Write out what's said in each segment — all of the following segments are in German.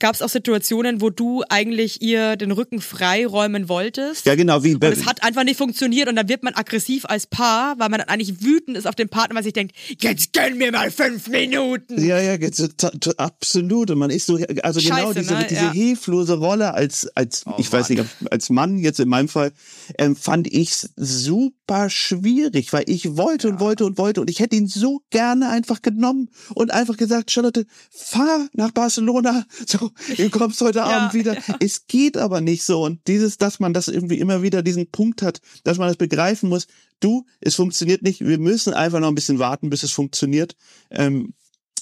gab es auch Situationen, wo du eigentlich ihr den Rücken freiräumen wolltest. Ja, genau, wie Und es hat einfach nicht funktioniert und dann wird man aggressiv als Paar, weil man dann eigentlich wütend ist auf den Partner, weil sich denkt, jetzt gönn mir mal fünf Minuten. Ja, ja, jetzt, t- absolut. Und man ist so, also genau Scheiße, diese, ne? diese Ja. hilflose Rolle als, als ich weiß nicht, als Mann jetzt in meinem Fall, ähm, fand ich super schwierig, weil ich wollte und wollte und wollte und ich hätte ihn so gerne einfach genommen und einfach gesagt, Charlotte, fahr nach Barcelona, so, du kommst heute Abend wieder. Es geht aber nicht so und dieses, dass man das irgendwie immer wieder diesen Punkt hat, dass man das begreifen muss, du, es funktioniert nicht, wir müssen einfach noch ein bisschen warten, bis es funktioniert. Ähm,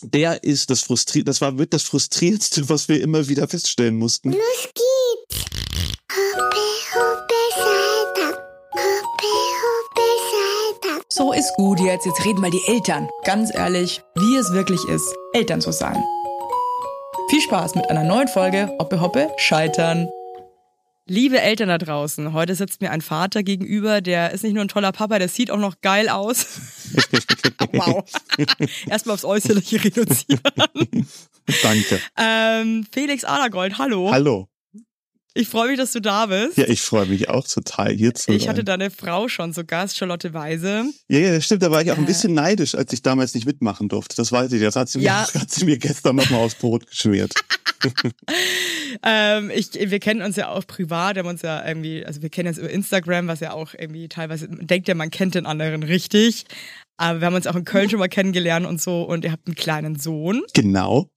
der ist das frustriert, das war mit das frustriertste, was wir immer wieder feststellen mussten. Los geht's. Hoppe, hoppe, Salta. Hoppe, hoppe, Salta. So ist gut jetzt. Jetzt reden mal die Eltern. Ganz ehrlich, wie es wirklich ist, Eltern zu sein. Viel Spaß mit einer neuen Folge Hoppe Hoppe Scheitern. Liebe Eltern da draußen, heute sitzt mir ein Vater gegenüber, der ist nicht nur ein toller Papa, der sieht auch noch geil aus. wow. Erstmal aufs Äußerliche reduzieren. Danke. Ähm, Felix Adergold, hallo. Hallo. Ich freue mich, dass du da bist. Ja, ich freue mich auch total hier zu Ich sein. hatte deine Frau schon zu Gast, Charlotte Weise. ja, ja, stimmt, da war ich auch ein Äh. bisschen neidisch, als ich damals nicht mitmachen durfte. Das weiß ich. Das hat sie, Ja. mir, hat sie mir gestern nochmal aufs Brot geschmiert. Ähm, ich, wir kennen uns ja auch privat, wir haben uns ja irgendwie, also wir kennen uns über Instagram, was ja auch irgendwie teilweise, denkt ja, man kennt den anderen richtig. Aber wir haben uns auch in Köln schon mal kennengelernt und so und ihr habt einen kleinen Sohn. Genau.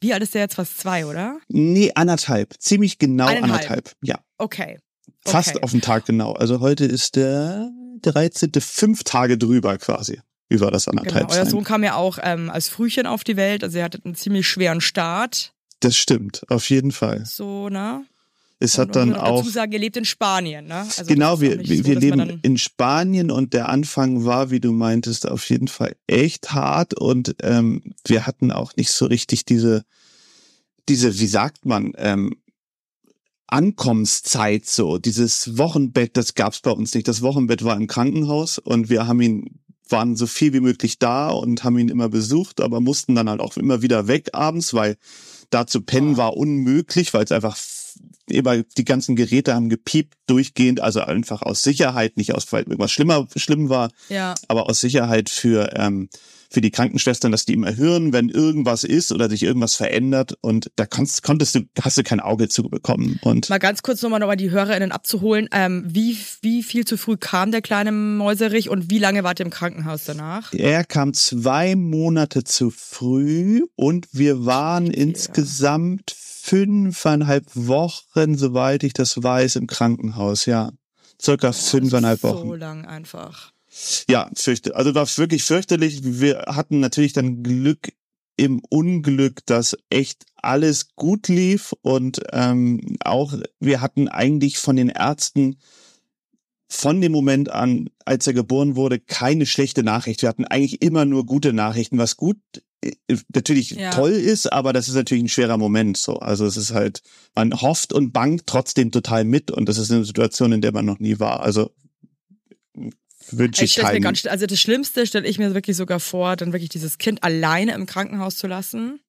Wie alt ist der jetzt? Fast zwei, oder? Nee, anderthalb. Ziemlich genau Eineinhalb. anderthalb. Ja. Okay. Fast Okay. auf den Tag genau. Also heute ist der 13. fünf Tage drüber quasi. Über das Genau. anderthalb Euer sein. Sohn kam ja auch ähm, als Frühchen auf die Welt, also er hatte einen ziemlich schweren Start. Das stimmt, auf jeden Fall. So, ne? Es hat dann auch. dazu sagen, ihr lebt in Spanien, ne? Also genau, wir, wir, so, leben in Spanien und der Anfang war, wie du meintest, auf jeden Fall echt hart und ähm, wir hatten auch nicht so richtig diese, diese, wie sagt man, ähm, Ankommenszeit so, dieses Wochenbett, das gab's bei uns nicht. Das Wochenbett war im Krankenhaus und wir haben ihn, waren so viel wie möglich da und haben ihn immer besucht, aber mussten dann halt auch immer wieder weg abends, weil da zu pennen war unmöglich, weil es einfach immer die ganzen Geräte haben gepiept durchgehend, also einfach aus Sicherheit, nicht aus, weil irgendwas schlimmer schlimm war, Ja. aber aus Sicherheit für ähm, für die Krankenschwestern, dass die immer hören, wenn irgendwas ist oder sich irgendwas verändert und da konntest, konntest du hast du kein Auge zu bekommen und Mal ganz kurz nochmal noch mal die HörerInnen abzuholen. Ähm, wie, wie viel zu früh kam der kleine Mäuserich und wie lange wart ihr im Krankenhaus danach? er kam zwei Monate zu früh und wir waren insgesamt fünfeinhalb Wochen, soweit ich das weiß, im Krankenhaus, ja. Circa fünfeinhalb Wochen. So lang einfach. Ja, fürchte, also war wirklich fürchterlich. Wir hatten natürlich dann Glück im Unglück, dass echt alles gut lief und ähm, auch wir hatten eigentlich von den Ärzten von dem Moment an, als er geboren wurde, keine schlechte Nachricht. Wir hatten eigentlich immer nur gute Nachrichten, was gut natürlich Ja. toll ist, aber das ist natürlich ein schwerer Moment so. Also es ist halt, man hofft und bangt trotzdem total mit und das ist eine Situation, in der man noch nie war. Also wünsche Ich ich keinen. ganz, also das Schlimmste stelle ich mir wirklich sogar vor, dann wirklich dieses Kind alleine im Krankenhaus zu lassen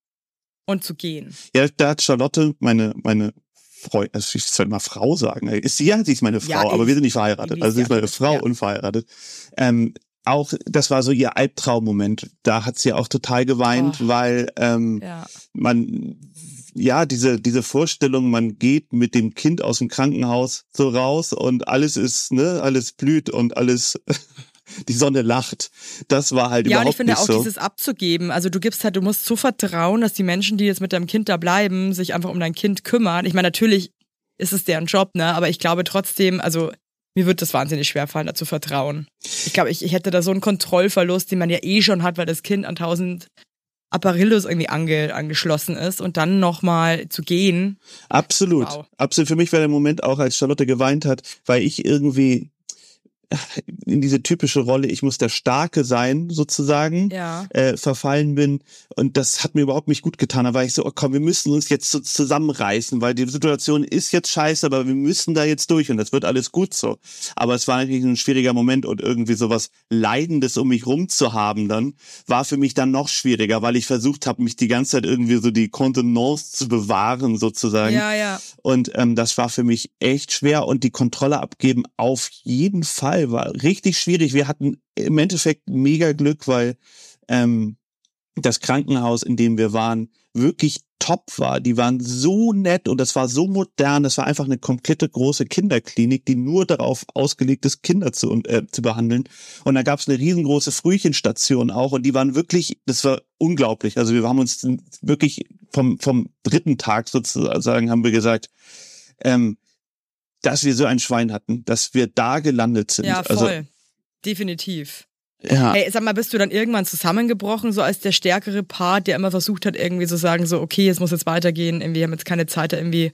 und zu gehen. Ja, da hat Charlotte, meine, meine Freundin, also ich soll mal Frau sagen, ist sie, ja, sie ist meine Frau, Ja, aber wir sind nicht verheiratet. Also sie ist meine Frau, ja. unverheiratet. Ähm, auch, das war so ihr Albtraummoment. Da hat sie auch total geweint, Oh. weil ähm, Ja. man, ja, diese, diese Vorstellung, man geht mit dem Kind aus dem Krankenhaus so raus und alles ist, ne, alles blüht und alles, die Sonne lacht. Das war halt Ja, und überhaupt ich finde nicht auch so. dieses abzugeben. Also du gibst halt, du musst so vertrauen, dass die Menschen, die jetzt mit deinem Kind da bleiben, sich einfach um dein Kind kümmern. Ich meine, natürlich ist es deren Job, ne? Aber ich glaube trotzdem, also mir wird das wahnsinnig schwer fallen, da zu vertrauen. Ich glaube, ich, ich hätte da so einen Kontrollverlust, den man ja eh schon hat, weil das Kind an tausend Apparillos irgendwie ange, angeschlossen ist und dann nochmal zu gehen. Absolut. Wow. Absolut. Für mich war der Moment auch, als Charlotte geweint hat, weil ich irgendwie, in diese typische Rolle, ich muss der Starke sein, sozusagen, Ja. äh, verfallen bin. Und das hat mir überhaupt nicht gut getan. Da war ich so, oh komm, wir müssen uns jetzt so zusammenreißen, weil die Situation ist jetzt scheiße, aber wir müssen da jetzt durch und das wird alles gut so. Aber es war natürlich ein schwieriger Moment und irgendwie sowas Leidendes um mich rum zu haben dann, war für mich dann noch schwieriger, weil ich versucht habe, mich die ganze Zeit irgendwie so die Kontenance zu bewahren, sozusagen. Ja, ja. Und ähm, das war für mich echt schwer und die Kontrolle abgeben auf jeden Fall war richtig schwierig. Wir hatten im Endeffekt mega Glück, weil ähm, das Krankenhaus, in dem wir waren, wirklich top war. Die waren so nett und das war so modern. Das war einfach eine komplette große Kinderklinik, die nur darauf ausgelegt ist, Kinder zu, äh, zu behandeln. Und da gab es eine riesengroße Frühchenstation auch und die waren wirklich, das war unglaublich. Also wir haben uns wirklich vom, vom dritten Tag sozusagen haben wir gesagt, ähm, dass wir so ein Schwein hatten, dass wir da gelandet sind. Ja, voll. Also, Definitiv. ja. Hey, sag mal, bist du dann irgendwann zusammengebrochen, so als der stärkere Part, der immer versucht hat, irgendwie zu sagen, so, okay, es muss jetzt weitergehen, irgendwie wir haben jetzt keine Zeit, da irgendwie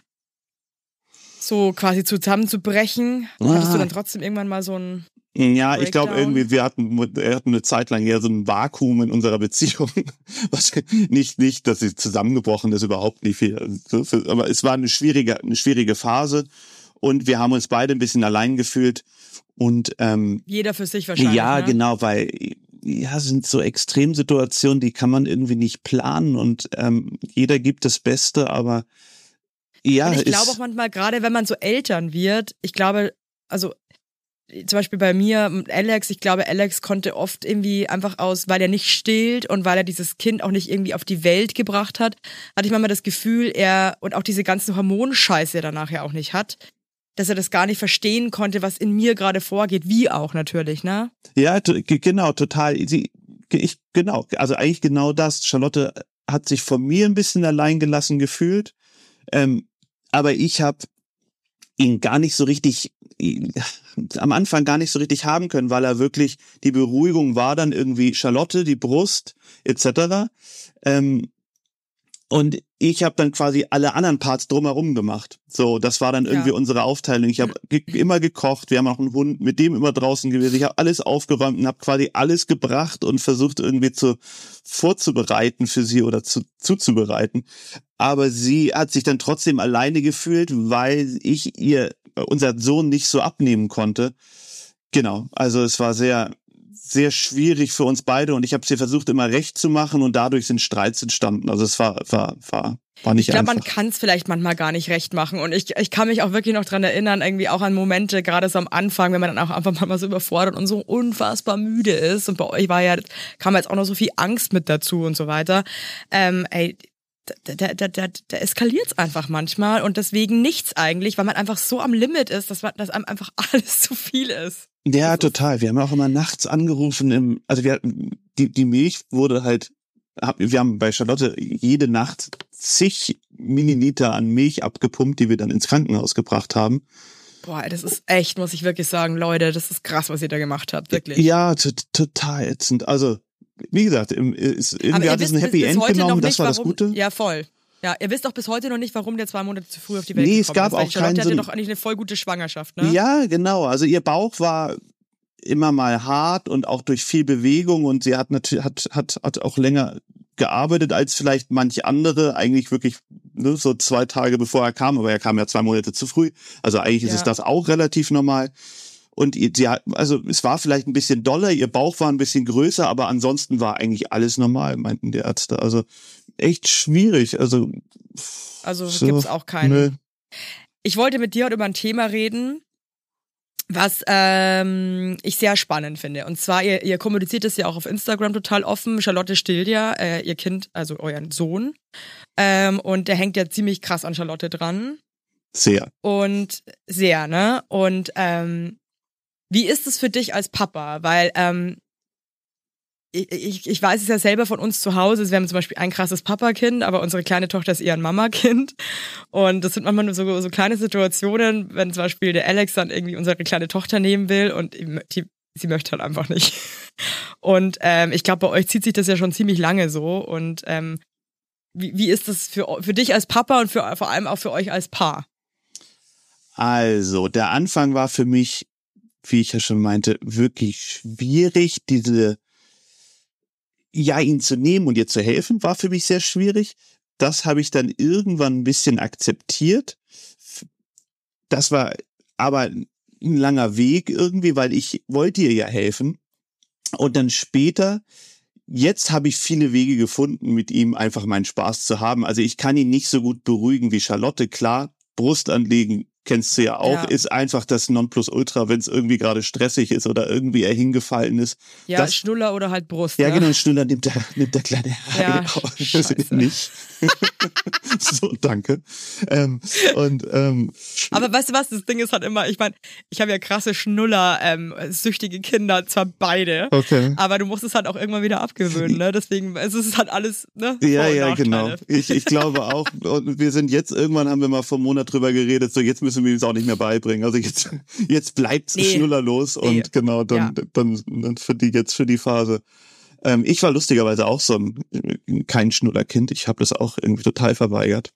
so quasi zusammenzubrechen. Hattest du Ah. dann trotzdem irgendwann mal so ein. Ja, ich glaube Breakdown? irgendwie, wir hatten, wir hatten eine Zeit lang eher so ein Vakuum in unserer Beziehung. Was, nicht, nicht, dass sie zusammengebrochen ist, überhaupt nicht viel. Also, Aber es war eine schwierige, eine schwierige Phase und wir haben uns beide ein bisschen allein gefühlt und ähm, Jeder für sich wahrscheinlich. ja, ne? genau, weil ja, es sind so Extremsituationen, die kann man irgendwie nicht planen und ähm, jeder gibt das Beste, aber ja, Und ich glaube auch manchmal, gerade wenn man so Eltern wird, ich glaube, also zum Beispiel bei mir mit Alex, ich glaube, Alex konnte oft irgendwie einfach aus, weil er nicht stillt und weil er dieses Kind auch nicht irgendwie auf die Welt gebracht hat, hatte ich manchmal das Gefühl, er und auch diese ganzen Hormonscheiße danach ja auch nicht hat, dass er das gar nicht verstehen konnte, was in mir gerade vorgeht, wie auch natürlich, ne? Ja, genau, total. Sie, ich, genau, also eigentlich genau das. Charlotte hat sich von mir ein bisschen allein gelassen gefühlt, ähm, aber ich habe ihn gar nicht so richtig am Anfang gar nicht so richtig haben können, weil er wirklich die Beruhigung war dann irgendwie Charlotte, die Brust etc. Ähm, und ich habe dann quasi alle anderen Parts drumherum gemacht. So, das war dann Ja. irgendwie unsere Aufteilung. Ich habe ge immer gekocht, wir haben auch einen Hund, mit dem immer draußen gewesen. Ich habe alles aufgeräumt und habe quasi alles gebracht und versucht irgendwie zu vorzubereiten für sie oder zu, zuzubereiten. Aber sie hat sich dann trotzdem alleine gefühlt, weil ich ihr unser Sohn nicht so abnehmen konnte. Genau, also es war sehr sehr schwierig für uns beide und ich habe es ihr versucht immer recht zu machen und dadurch sind Streits entstanden. Also es war war war war nicht Ich glaube, man einfach. kann es vielleicht manchmal gar nicht recht machen. Und ich, ich kann mich auch wirklich noch dran erinnern, irgendwie auch an Momente, gerade so am Anfang, wenn man dann auch einfach mal so überfordert und so unfassbar müde ist. Und bei euch war ja, kam jetzt auch noch so viel Angst mit dazu und so weiter. Ähm, ey, da, da, da, da, da eskaliert es einfach manchmal und deswegen nichts eigentlich, weil man einfach so am Limit ist, dass, man, dass einem einfach alles zu viel ist. Ja, total. Wir haben auch immer nachts angerufen im, also wir, die, die Milch wurde halt, wir haben bei Charlotte jede Nacht zig Milliliter an Milch abgepumpt, die wir dann ins Krankenhaus gebracht haben. Boah, das ist echt, muss ich wirklich sagen, Leute, das ist krass, was ihr da gemacht habt, wirklich. Ja, to- total ätzend. Also, wie gesagt, im- ist, Aber irgendwie hat es ein Happy End genommen, das war das Gute. Ja, voll. Ja, ihr wisst doch bis heute noch nicht, warum der zwei Monate zu früh auf die Welt Nee, es gekommen gab ist. auch keinen hatte Sinn. doch eigentlich eine voll gute Schwangerschaft, ne? Ja, genau. Also ihr Bauch war immer mal hart und auch durch viel Bewegung und sie hat natürlich hat, hat, hat auch länger gearbeitet als vielleicht manche andere, eigentlich wirklich ne, so zwei Tage bevor er kam, aber er kam ja zwei Monate zu früh. Also eigentlich ist Ja. es das auch relativ normal. Und sie hat, also es war vielleicht ein bisschen doller, ihr Bauch war ein bisschen größer, aber ansonsten war eigentlich alles normal, meinten die Ärzte. Also echt schwierig. Also Also so, gibt's auch keinen. nö. Ich wollte mit dir heute über ein Thema reden, was ähm, ich sehr spannend finde. Und zwar, ihr, ihr kommuniziert es ja auch auf Instagram total offen. Charlotte stillt ja äh, ihr Kind, also euren Sohn. Ähm, und der hängt ja ziemlich krass an Charlotte dran. Sehr. Und sehr, ne? Und ähm, wie ist es für dich als Papa? Weil ähm, ich, ich, weiß es ja selber von uns zu Hause. Wir haben zum Beispiel ein krasses Papakind, aber unsere kleine Tochter ist eher ein Mamakind. Und das sind manchmal nur so, so kleine Situationen, wenn zum Beispiel der Alex dann irgendwie unsere kleine Tochter nehmen will und die, sie möchte halt einfach nicht. Und ähm, ich glaube, bei euch zieht sich das ja schon ziemlich lange so. Und ähm, wie, wie ist das für, für dich als Papa und für, vor allem auch für euch als Paar? Also, der Anfang war für mich wie ich ja schon meinte, wirklich schwierig, diese, ja, ihn zu nehmen und ihr zu helfen, war für mich sehr schwierig. Das habe ich dann irgendwann ein bisschen akzeptiert. Das war aber ein langer Weg irgendwie, weil ich wollte ihr ja helfen. Und dann später, jetzt habe ich viele Wege gefunden, mit ihm einfach meinen Spaß zu haben. Also ich kann ihn nicht so gut beruhigen wie Charlotte. Klar, Brust anlegen kennst du ja auch, Ja. ist einfach das Nonplusultra, wenn es irgendwie gerade stressig ist oder irgendwie er hingefallen ist. Ja, das, Schnuller oder halt Brust. ja, ne? genau, Schnuller nimmt der, nimmt der kleine Ja, Harry scheiße. nicht. so, danke. Ähm, und ähm, Aber weißt du was, das Ding ist halt immer, ich meine, ich habe ja krasse Schnuller, ähm, süchtige Kinder, zwar beide, okay. aber du musst es halt auch irgendwann wieder abgewöhnen, ne? Deswegen, es ist halt alles, ne? Ja, Vor- ja, genau. Nachteile. Ich, ich glaube auch. Und wir sind jetzt, irgendwann haben wir mal vor einem Monat drüber geredet, so jetzt müssen wir es auch nicht mehr beibringen. Also jetzt, jetzt bleibt's Nee. schnullerlos und Nee. genau, dann, dann, dann für die, jetzt für die Phase. Ähm, ich war lustigerweise auch so ein, kein Schnullerkind. Ich habe das auch irgendwie total verweigert.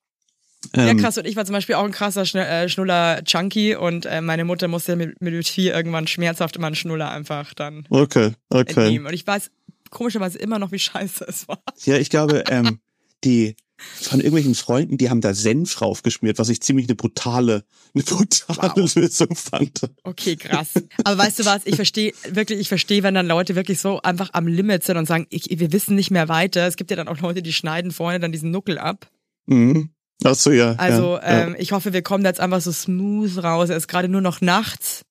Ja, Ähm, krass. Und ich war zum Beispiel auch ein krasser äh, Schnuller-Junkie und äh, meine Mutter musste mit, mit vier irgendwann schmerzhaft immer einen Schnuller einfach dann Okay, okay. entnehmen. Und ich weiß komischerweise immer noch, wie scheiße es war. Ja, ich glaube, ähm, die von irgendwelchen Freunden, die haben da Senf draufgeschmiert, was ich ziemlich eine brutale, eine brutale Wow. Lösung fand. Okay, krass. Aber weißt du was, ich verstehe wirklich, ich verstehe, wenn dann Leute wirklich so einfach am Limit sind und sagen, ich, wir wissen nicht mehr weiter. Es gibt ja dann auch Leute, die schneiden vorne dann diesen Nuckel ab. Mhm. Ach so, ja. Also ja, ja. ähm, ich hoffe, wir kommen da jetzt einfach so smooth raus. Er ist gerade nur noch nachts.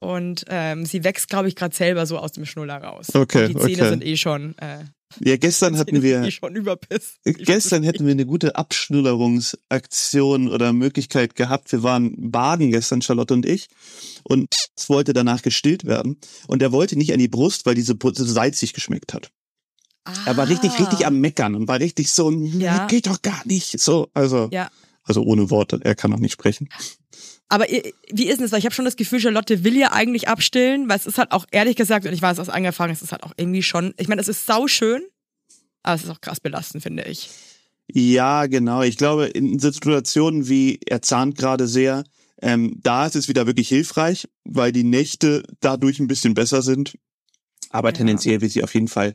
Und ähm, sie wächst, glaube ich, gerade selber so aus dem Schnuller raus. Okay, Und die Zähne okay. sind eh schon, äh, Ja, gestern hatten wir, schon überpiss. gestern hätten wir eine gute Abschnullerungsaktion oder Möglichkeit gehabt. Wir waren baden gestern, Charlotte und ich, und es wollte danach gestillt werden. Und er wollte nicht an die Brust, weil diese Brust salzig geschmeckt hat. Er war richtig, Ah. richtig am Meckern und war richtig so, Ja. geht doch gar nicht. So, also, Ja. also ohne Worte, er kann auch nicht sprechen. Aber ihr- wie ist denn das? Weil ich habe schon das Gefühl, Charlotte will ja eigentlich abstillen, weil es ist halt auch ehrlich gesagt, und ich weiß aus eigener Erfahrung, es ist halt auch irgendwie schon, ich meine, es ist sauschön, aber es ist auch krass belastend, finde ich. Ja, genau. Ich glaube, in Situationen wie er zahnt gerade sehr, ähm, da ist es wieder wirklich hilfreich, weil die Nächte dadurch ein bisschen besser sind. Aber Ja. tendenziell will sie auf jeden Fall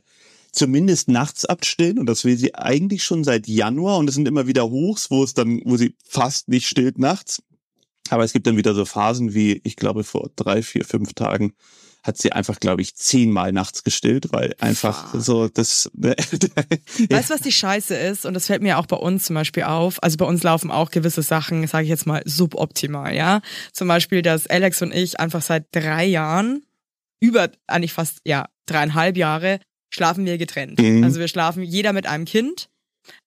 zumindest nachts abstillen und das will sie eigentlich schon seit Januar und es sind immer wieder Hochs, wo es dann, wo sie fast nicht stillt nachts. Aber es gibt dann wieder so Phasen wie, ich glaube, vor drei, vier, fünf Tagen hat sie einfach, glaube ich, zehnmal nachts gestillt, weil einfach Fuck. so das. Weißt du, was die Scheiße ist? Und das fällt mir auch bei uns zum Beispiel auf. Also bei uns laufen auch gewisse Sachen, sage ich jetzt mal, suboptimal, ja. Zum Beispiel, dass Alex und ich einfach seit drei Jahren, über eigentlich fast, ja, dreieinhalb Jahre, schlafen wir getrennt. Mhm. Also wir schlafen jeder mit einem Kind.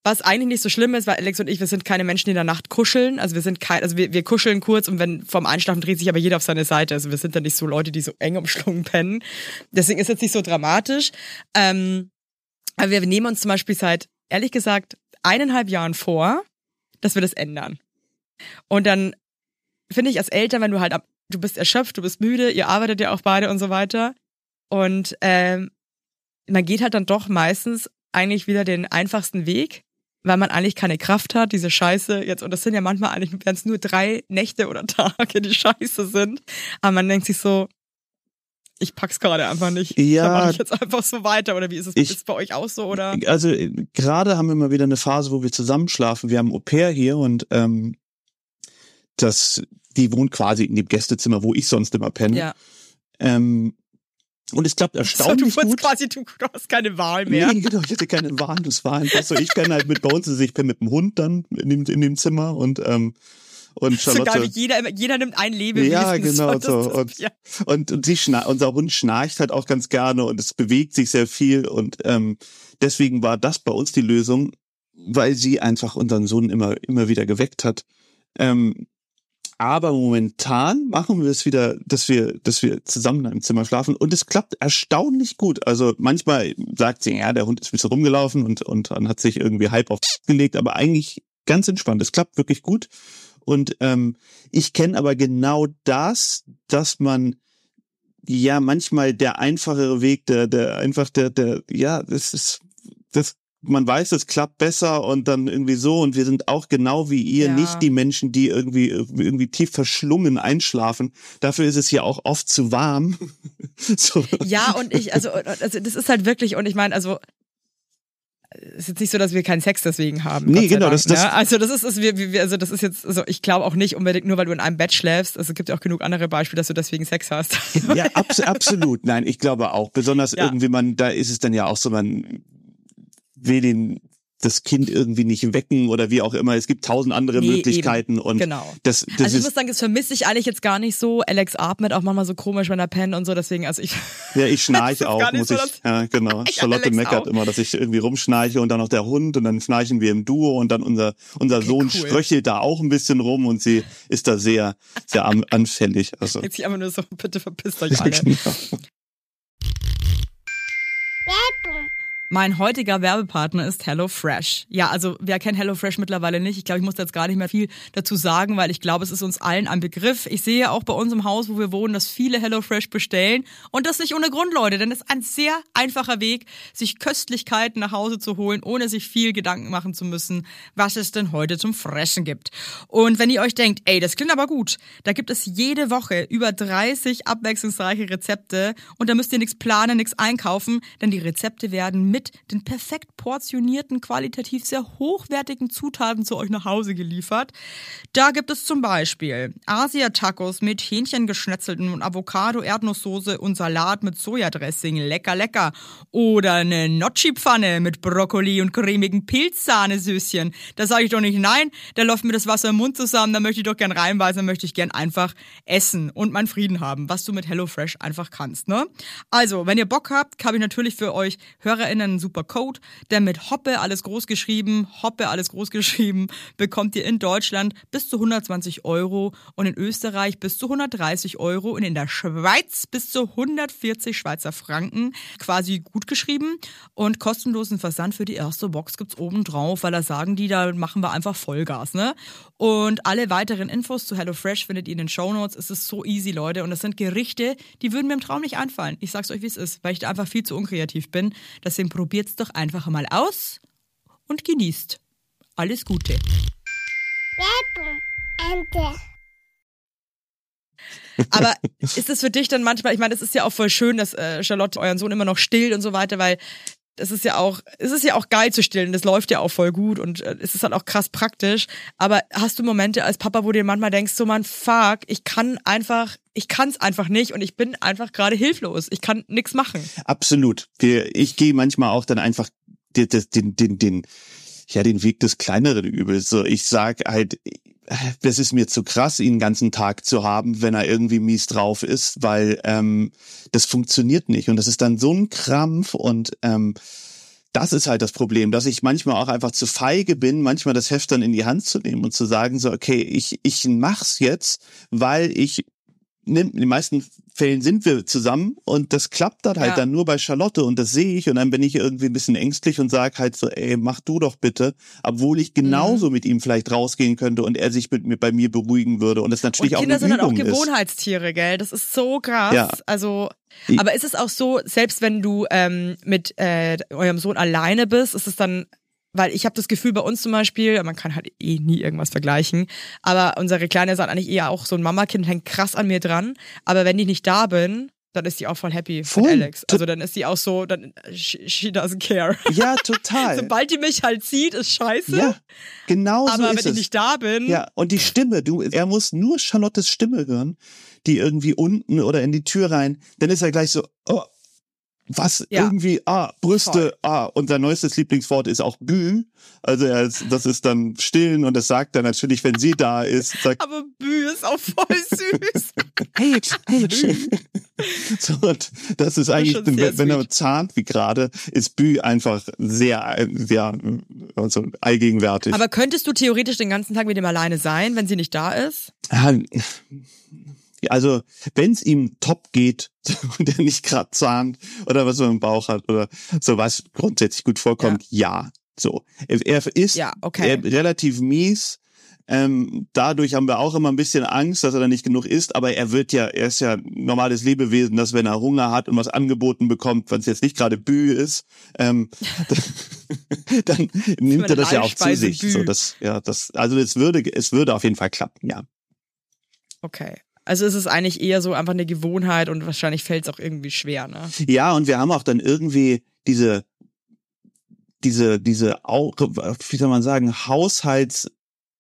Was eigentlich nicht so schlimm ist, weil Alex und ich, wir sind keine Menschen, die in der Nacht kuscheln. Also wir sind kein, also wir, wir kuscheln kurz und wenn vorm Einschlafen dreht sich aber jeder auf seine Seite. Also wir sind dann nicht so Leute, die so eng umschlungen pennen. Deswegen ist jetzt nicht so dramatisch. Ähm, aber wir nehmen uns zum Beispiel seit, ehrlich gesagt, eineinhalb Jahren vor, dass wir das ändern. Und dann finde ich als Eltern, wenn du halt, ab, du bist erschöpft, du bist müde, ihr arbeitet ja auch beide und so weiter. Und ähm, man geht halt dann doch meistens eigentlich wieder den einfachsten Weg, weil man eigentlich keine Kraft hat, diese Scheiße jetzt, und das sind ja manchmal eigentlich, wenn es nur drei Nächte oder Tage, die Scheiße sind, aber man denkt sich so, ich pack's gerade einfach nicht. Ja. Dann mache ich jetzt einfach so weiter, oder wie ist es Ich- ist bei euch auch so, oder? Also äh, gerade haben wir mal wieder eine Phase, wo wir zusammenschlafen. Wir haben Au pair hier und ähm, das, die wohnt quasi in dem Gästezimmer, wo ich sonst immer penne. Ja. Ähm, und es klappt So, du erstaunlich gut. quasi, du, hast keine Wahl mehr. Nee, genau, ich hatte keine Wahl, das war einfach so. Ich penne halt mit bei uns, also ich penne mit dem Hund dann in dem, in dem Zimmer und ähm, und So geil, Charlotte wie jeder, jeder nimmt ein Lebewesen. Ja, genau so. Das, Und- ja. Und, und sie schna unser Hund schnarcht halt auch ganz gerne und es bewegt sich sehr viel und ähm, deswegen war das bei uns die Lösung, weil sie einfach unseren Sohn immer immer wieder geweckt hat. Ähm, aber momentan machen wir es wieder, dass wir, dass wir zusammen einem Zimmer schlafen und es klappt erstaunlich gut. Also manchmal sagt sie, ja, der Hund ist ein bisschen rumgelaufen und, und dann hat sich irgendwie halb aufs gelegt, aber eigentlich ganz entspannt. Es klappt wirklich gut. Und ähm, ich kenne aber genau das, dass man ja manchmal der einfachere Weg, der, der einfach der, der, ja, das ist, das man weiß, es klappt besser und dann irgendwie so und wir sind auch genau wie ihr Ja. nicht die Menschen, die irgendwie irgendwie tief verschlungen einschlafen. Dafür ist es hier auch oft zu warm. so. Ja, und ich, also, also das ist halt wirklich, und ich meine, also es ist jetzt nicht so, dass wir keinen Sex deswegen haben. Nee, genau, Dank, das- das- ne? Also das ist, ist wir, wir, also das ist jetzt, also ich glaube auch nicht unbedingt nur, weil du in einem Bett schläfst. Also es gibt ja auch genug andere Beispiele, dass du deswegen Sex hast. Ja, abs absolut. Nein, ich glaube auch. Besonders Ja. irgendwie man, da ist es dann ja auch so, man will den das Kind irgendwie nicht wecken oder wie auch immer. Es gibt tausend andere Nee, Möglichkeiten und Genau. das, das also ich ist muss sagen, das vermisse ich eigentlich jetzt gar nicht so. Alex atmet auch manchmal so komisch, wenn er pennt und so. Deswegen, also ich, ja, ich schnarche auch, muss so, ich. Ja, genau. Ich Charlotte Alex meckert auch. immer, dass ich irgendwie rumschnarche und dann noch der Hund und dann schnarchen wir im Duo und dann unser unser Sohn cool. spröchelt da auch ein bisschen rum und sie ist da sehr sehr an- anfällig. Also jetzt hier einfach nur so, bitte verpisst euch alle. genau. Mein heutiger Werbepartner ist HelloFresh. Ja, also wer kennt HelloFresh mittlerweile nicht? Ich glaube, ich muss jetzt gar nicht mehr viel dazu sagen, weil ich glaube, es ist uns allen ein Begriff. Ich sehe auch bei uns im Haus, wo wir wohnen, dass viele HelloFresh bestellen. Und das nicht ohne Grund, Leute, denn es ist ein sehr einfacher Weg, sich Köstlichkeiten nach Hause zu holen, ohne sich viel Gedanken machen zu müssen, was es denn heute zum Fressen gibt. Und wenn ihr euch denkt, ey, das klingt aber gut, da gibt es jede Woche über 30 abwechslungsreiche Rezepte und da müsst ihr nichts planen, nichts einkaufen, denn die Rezepte werden mit den perfekt portionierten, qualitativ sehr hochwertigen Zutaten zu euch nach Hause geliefert. Da gibt es zum Beispiel Asia-Tacos mit Hähnchengeschnetzelten und Avocado-Erdnusssoße und Salat mit Sojadressing. Lecker, lecker. Oder eine Gnocchi-Pfanne mit Brokkoli und cremigen Pilzsahnesüßchen. Da sage ich doch nicht nein, da läuft mir das Wasser im Mund zusammen, da möchte ich doch gern reinbeißen, da möchte ich gern einfach essen und meinen Frieden haben, was du mit HelloFresh einfach kannst, ne? Also, wenn ihr Bock habt, habe ich natürlich für euch HörerInnen einen super Code, denn mit Hoppe alles groß geschrieben, Hoppe alles groß geschrieben, bekommt ihr in Deutschland bis zu 120 Euro und in Österreich bis zu 130 Euro und in der Schweiz bis zu 140 Schweizer Franken quasi gut geschrieben und kostenlosen Versand für die erste Box gibt's oben drauf, weil da sagen die, da machen wir einfach Vollgas, ne? Und alle weiteren Infos zu HelloFresh findet ihr in den Shownotes. Es ist so easy, Leute. Und das sind Gerichte, die würden mir im Traum nicht einfallen. Ich sag's euch, wie es ist, weil ich da einfach viel zu unkreativ bin. Deswegen probiert's doch einfach mal aus und genießt. Alles Gute. Aber ist es für dich dann manchmal, ich meine, es ist ja auch voll schön, dass äh, Charlotte euren Sohn immer noch stillt und so weiter, weil das ist ja auch, es ist ja auch geil zu stillen, das läuft ja auch voll gut und äh, es ist halt auch krass praktisch. Aber hast du Momente als Papa, wo du dir manchmal denkst, so man, fuck, ich kann einfach, ich kann's einfach nicht und ich bin einfach gerade hilflos. Ich kann nix machen. Absolut. Ich gehe manchmal auch dann einfach den, den, den, den, ja, den Weg des kleineren Übels. So, ich sag halt, das ist mir zu krass, ihn den ganzen Tag zu haben, wenn er irgendwie mies drauf ist, weil ähm, das funktioniert nicht. Und das ist dann so ein Krampf und ähm, das ist halt das Problem, dass ich manchmal auch einfach zu feige bin, manchmal das Heft dann in die Hand zu nehmen und zu sagen, so, okay, ich, ich mach's jetzt, weil ich in den meisten Fällen sind wir zusammen und das klappt dann halt Ja. dann nur bei Charlotte und das sehe ich und dann bin ich irgendwie ein bisschen ängstlich und sag halt so, ey, mach du doch bitte, obwohl ich genauso Mhm. mit ihm vielleicht rausgehen könnte und er sich mit mir bei mir beruhigen würde und das Und natürlich auch Kinder eine sind halt auch Übung ist. Gewohnheitstiere, gell? Das ist so krass. Ja. Also, aber ist es auch so, selbst wenn du ähm, mit äh, eurem Sohn alleine bist, ist es dann, weil ich habe das Gefühl bei uns zum Beispiel, man kann halt eh nie irgendwas vergleichen, aber unsere Kleine ist halt eigentlich eher auch so ein Mamakind, hängt krass an mir dran. Aber wenn ich nicht da bin, dann ist die auch voll happy Voll. mit Alex. Also dann ist die auch so, dann she, she doesn't care. Ja, total. Sobald die mich halt sieht, ist scheiße. ja, genau so aber wenn ich es. nicht da bin, Ja, und die Stimme, du, er muss nur Charlottes Stimme hören, die irgendwie unten oder in die Tür rein, dann ist er gleich so, oh, was Ja. irgendwie, ah, Brüste, Voll. ah, unser neuestes Lieblingswort ist auch Bü. Also ist, das ist dann stillen und das sagt er natürlich, wenn sie da ist, sagt, aber Bü ist auch voll süß. hey, hey, so, und das ist eigentlich, schon sehr wenn, wenn er zahnt wie gerade, ist Bü einfach sehr, sehr, also allgegenwärtig. Aber könntest du theoretisch den ganzen Tag mit ihm alleine sein, wenn sie nicht da ist? Ja, Also, wenn es ihm top geht und er nicht gerade zahnt oder was er im Bauch hat oder so was grundsätzlich gut vorkommt, ja. So. Er, er ist Ja, okay. er, relativ mies. Ähm, dadurch haben wir auch immer ein bisschen Angst, dass er dann nicht genug isst, aber er wird ja, er ist ja ein normales Lebewesen, dass wenn er Hunger hat und was angeboten bekommt, wenn es jetzt nicht gerade Bü ist, ähm, dann nimmt er das ja auch zu sich. So, das, ja, das, also es würde, es würde auf jeden Fall klappen, ja. Okay. Also ist es eigentlich eher so einfach eine Gewohnheit und wahrscheinlich fällt es auch irgendwie schwer, ne? Ja, und wir haben auch dann irgendwie diese, diese, diese, wie soll man sagen, Haushalts,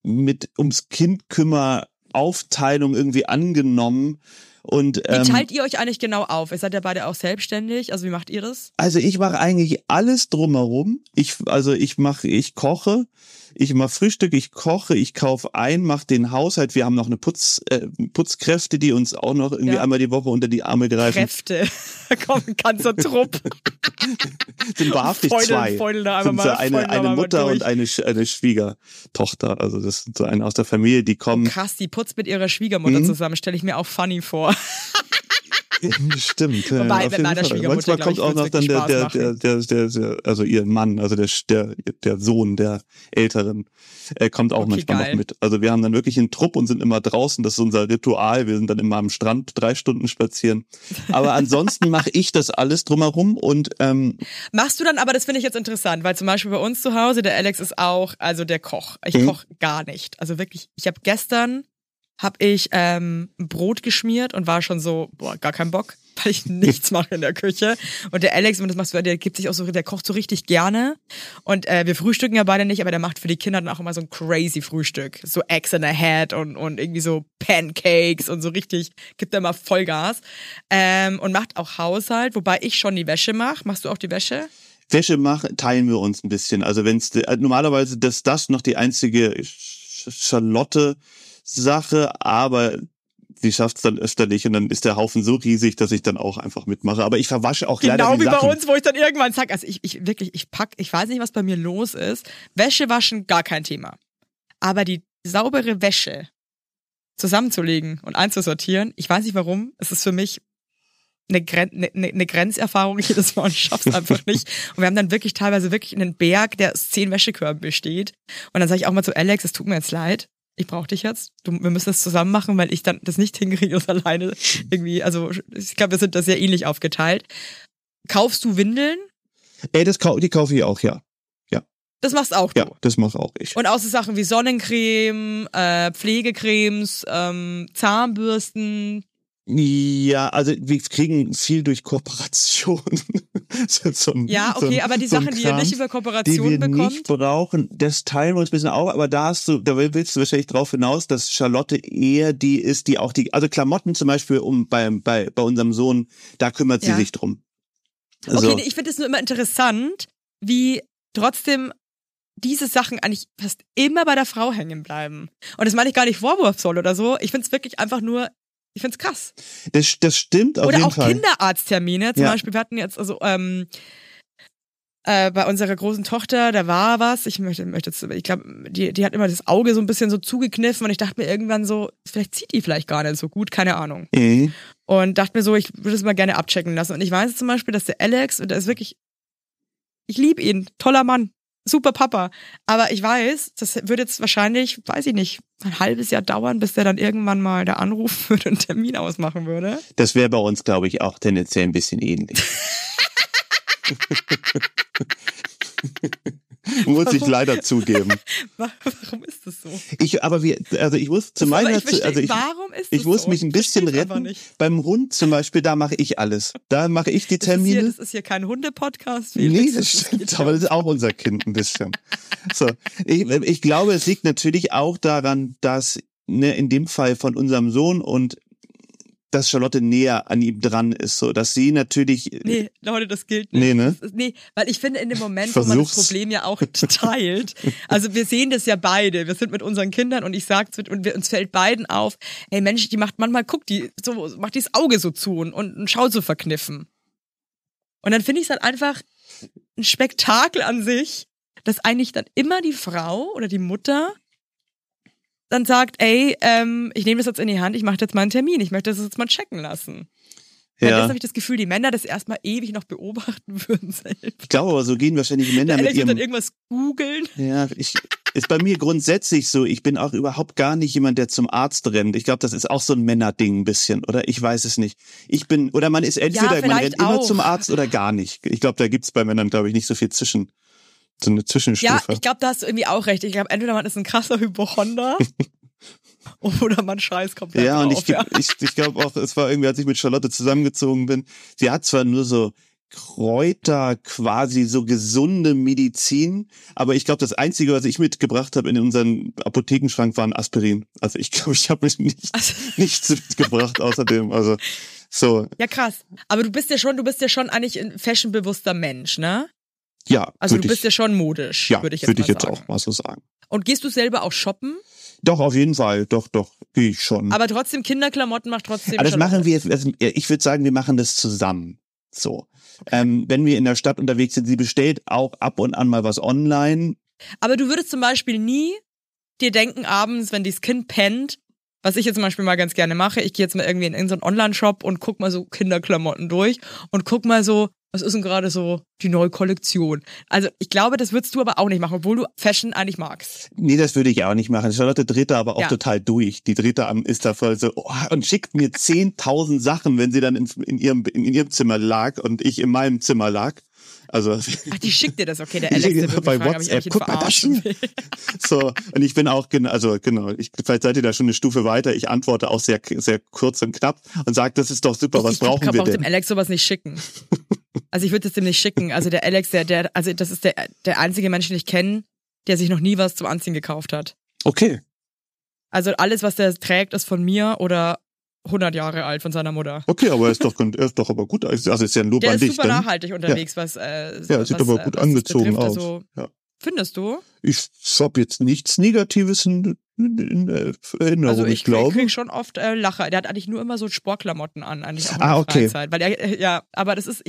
mit ums Kind kümmer Aufteilung irgendwie angenommen. Und, ähm, wie teilt ihr euch eigentlich genau auf? Ihr seid ja beide auch selbstständig. Also wie macht ihr das? Also ich mache eigentlich alles drumherum. Ich also ich mache, ich koche, ich mache Frühstück, ich koche, ich kaufe ein, mache den Haushalt. Wir haben noch eine Putz, äh, Putzkräfte, die uns auch noch irgendwie ja. einmal die Woche unter die Arme greifen. Kräfte, kommt ein ganzer Trupp. sind wahrhaftig Feudel, zwei. Feudel da sind so eine, eine Mutter und eine, eine Schwiegertochter. Also das sind so eine aus der Familie, die kommen. Oh krass, die putzt mit ihrer Schwiegermutter mhm. zusammen. Stelle ich mir auch funny vor. Stimmt. Wobei, mit meiner Manchmal kommt auch noch dann der, der, der, der, der, der, also ihr Mann, also der, der, der Sohn der Älteren, äh, kommt auch okay, manchmal geil. noch mit. Also wir haben dann wirklich einen Trupp und sind immer draußen. Das ist unser Ritual. Wir sind dann immer am Strand drei Stunden spazieren. Aber ansonsten mache ich das alles drumherum und ähm, machst du dann? Aber das finde ich jetzt interessant, weil zum Beispiel bei uns zu Hause der Alex ist auch, also der Koch. Ich mhm. koche gar nicht. Also wirklich. Ich habe gestern habe ich ähm, Brot geschmiert und war schon so, boah, gar kein Bock, weil ich nichts mache in der Küche. Und der Alex, und das machst der gibt sich auch so, der kocht so richtig gerne. Und äh, wir frühstücken ja beide nicht, aber der macht für die Kinder dann auch immer so ein crazy Frühstück. So Eggs in a Head und, und irgendwie so Pancakes und so richtig, gibt da immer Vollgas. Ähm, und macht auch Haushalt, wobei ich schon die Wäsche mache. Machst du auch die Wäsche? Wäsche machen, teilen wir uns ein bisschen. Also wenn es äh, normalerweise dass das noch die einzige Charlotte Sache, aber sie schafft es dann öfter nicht und dann ist der Haufen so riesig, dass ich dann auch einfach mitmache. Aber ich verwasche auch genau leider Genau wie Sachen. bei uns, wo ich dann irgendwann sag, also ich, ich wirklich, ich pack, ich weiß nicht, was bei mir los ist. Wäsche waschen, gar kein Thema. Aber die saubere Wäsche zusammenzulegen und einzusortieren, ich weiß nicht warum, es ist für mich eine, Gren eine, eine Grenzerfahrung jedes Mal und ich schaff's einfach nicht. Und wir haben dann wirklich teilweise wirklich einen Berg, der aus zehn Wäschekörben besteht. Und dann sage ich auch mal zu Alex, es tut mir jetzt leid ich brauche dich jetzt. Du, wir müssen das zusammen machen, weil ich dann das nicht hinkriege und alleine irgendwie, also ich glaube, wir sind da sehr ähnlich aufgeteilt. Kaufst du Windeln? Ey, das kau die kaufe ich auch, ja. Ja. Das machst auch du. Ja, das mach auch ich. Und außer Sachen wie Sonnencreme, äh, Pflegecremes, ähm, Zahnbürsten, ja, also wir kriegen viel durch Kooperation. so ein, ja, okay, so ein, aber die so Sachen, Kram, die ihr nicht über Kooperation die wir bekommt. nicht brauchen, das teilen wir uns ein bisschen auf, aber da hast du, da willst du wahrscheinlich drauf hinaus, dass Charlotte eher die ist, die auch die, also Klamotten zum Beispiel um bei, bei, bei unserem Sohn, da kümmert sie ja. sich drum. Also, okay, ich finde es nur immer interessant, wie trotzdem diese Sachen eigentlich fast immer bei der Frau hängen bleiben. Und das meine ich gar nicht vorwurfsvoll oder so. Ich finde es wirklich einfach nur ich find's krass. Das, das stimmt auf Oder jeden auch Fall. Kinderarzttermine. Zum ja. Beispiel, wir hatten jetzt also ähm, äh, bei unserer großen Tochter, da war was. Ich möchte, möchte jetzt, ich glaube, die, die hat immer das Auge so ein bisschen so zugekniffen und ich dachte mir irgendwann so, vielleicht zieht die vielleicht gar nicht so gut, keine Ahnung. Mhm. Und dachte mir so, ich würde es mal gerne abchecken lassen. Und ich weiß zum Beispiel, dass der Alex, und der ist wirklich, ich liebe ihn, toller Mann, super Papa. Aber ich weiß, das würde jetzt wahrscheinlich, weiß ich nicht, ein halbes Jahr dauern, bis der dann irgendwann mal da anrufen würde und einen Termin ausmachen würde. Das wäre bei uns, glaube ich, auch tendenziell ein bisschen ähnlich. muss warum? ich leider zugeben. Warum ist das so? Ich, aber wir, also ich muss zu meiner, ich also ich, warum ist ich muss so? mich ein bisschen retten. Beim Hund zum Beispiel, da mache ich alles. Da mache ich die Termine. Das ist hier, das ist hier kein Hunde-Podcast. Nee, das, das stimmt, aber das ist auch unser Kind ein bisschen. so, ich, ich glaube, es liegt natürlich auch daran, dass ne, in dem Fall von unserem Sohn und dass Charlotte näher an ihm dran ist, so dass sie natürlich. Nee, Leute, das gilt nicht. Nee, ne? Ist, nee, weil ich finde, in dem Moment, wo man das Problem ja auch teilt, also wir sehen das ja beide, wir sind mit unseren Kindern und ich sag's mit, und wir, uns fällt beiden auf, ey Mensch, die macht manchmal, guckt die, so, macht die das Auge so zu und, und schaut so verkniffen. Und dann finde ich es halt einfach ein Spektakel an sich, dass eigentlich dann immer die Frau oder die Mutter dann sagt, ey, ähm, ich nehme das jetzt in die Hand, ich mache jetzt mal einen Termin, ich möchte das jetzt mal checken lassen. Ja. Jetzt habe ich das Gefühl, die Männer das erstmal ewig noch beobachten würden selbst. Ich glaube aber, so gehen wahrscheinlich die Männer Der mit ihrem... dann irgendwas googeln. Ja, ich, ist bei mir grundsätzlich so. Ich bin auch überhaupt gar nicht jemand, der zum Arzt rennt. Ich glaube, das ist auch so ein Männerding ein bisschen, oder? Ich weiß es nicht. Ich bin, oder man ist entweder, man vielleicht rennt immer auch. zum Arzt oder gar nicht. Ich glaube, da gibt's bei Männern, glaube ich, nicht so viel zwischen, so eine Zwischenstufe. Ja, ich glaube, da hast du irgendwie auch recht. Ich glaube, entweder man ist ein krasser Hypochonder oder man scheiß komplett Ja, und ich, geb- ich, ich glaube auch, es war irgendwie, als ich mit Charlotte zusammengezogen bin, sie hat zwar nur so Kräuter, quasi so gesunde Medizin, aber ich glaube, das Einzige, was ich mitgebracht habe in unseren Apothekenschrank, war ein Aspirin. Also ich glaube, ich habe nichts, Also- nichts mitgebracht außerdem. Also so, Ja, krass. Aber du bist ja schon, du bist ja schon eigentlich ein fashionbewusster Mensch, ne? Ja, Also du bist ich, ja schon modisch, ja, würde ich jetzt würd ich jetzt sagen. auch mal so sagen. Und gehst du selber auch shoppen? Doch, auf jeden Fall, doch, doch, gehe ich schon. Aber trotzdem Kinderklamotten macht trotzdem Aber das machen wir, also ich würde sagen, wir machen das zusammen. So. Ähm, wenn wir in der Stadt unterwegs sind, sie bestellt auch ab und an mal was online. Aber du würdest zum Beispiel nie dir denken abends, wenn dieses Kind pennt, was ich jetzt zum Beispiel mal ganz gerne mache, ich gehe jetzt mal irgendwie in irgendeinen Online-Shop und guck mal so Kinderklamotten durch und guck mal so, was ist denn gerade so die neue Kollektion? Also ich glaube, das würdest du aber auch nicht machen, obwohl du Fashion eigentlich magst. Nee, das würde ich auch nicht machen. Charlotte da aber auch Ja. total durch. Die am, ist da voll so, oh, und schickt mir 10.000 Sachen, wenn sie dann in, in, ihrem, in ihrem Zimmer lag und ich in meinem Zimmer lag. Also, Ach, die schickt dir das, okay, der Ich Alex, wird bei fragen, ich WhatsApp, guck mal, das will. so, und ich bin auch, genau, also genau, ich, vielleicht seid ihr da schon eine Stufe weiter. Ich antworte auch sehr, sehr kurz und knapp und sage, das ist doch super, was ich brauchen kann wir auch dem denn? Alex sowas nicht schicken. Also ich würde es dem nicht schicken. Also der Alex, der, der, also das ist der, der einzige Mensch, den ich kenne, der sich noch nie was zum Anziehen gekauft hat. Okay, Also alles, was der trägt, ist von mir oder 100 Jahre alt von seiner Mutter. okay, aber er ist doch, er ist doch aber gut. Also ist ja ein Lob Der an ist dich. super Dann. nachhaltig unterwegs, was äh, Ja, was, sieht aber äh, gut was angezogen betrifft. aus. Also, Ja. Findest du? Ich habe jetzt nichts Negatives in, in, in Erinnerung, Also ich, ich, glaube. krieg schon oft äh, Lacher. Der hat eigentlich nur immer so Sportklamotten an, eigentlich auch in Ah, der okay. Freizeit. Weil er, äh, ja, aber das ist,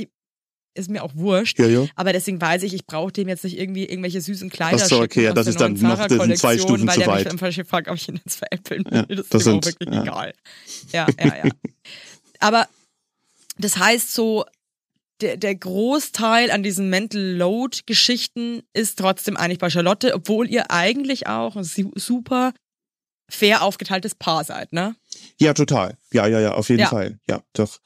ist mir auch wurscht. ja, ja. Aber deswegen weiß ich, ich brauche dem jetzt nicht irgendwie irgendwelche süßen Kleider Ach so, okay, ja, das ist dann noch- das sind zwei Stufen weil zu der mich weit. dann fragt, ob ich ihn jetzt veräppeln will. Ja, das, das ist sind- wirklich ja. egal. Ja, ja, ja. Aber das heißt so, der, der Großteil an diesen Mental Load Geschichten ist trotzdem eigentlich bei Charlotte, obwohl ihr eigentlich auch ein su- super fair aufgeteiltes Paar seid, ne? Ja, total. Ja, ja, ja, auf jeden Ja. Fall. Ja, doch.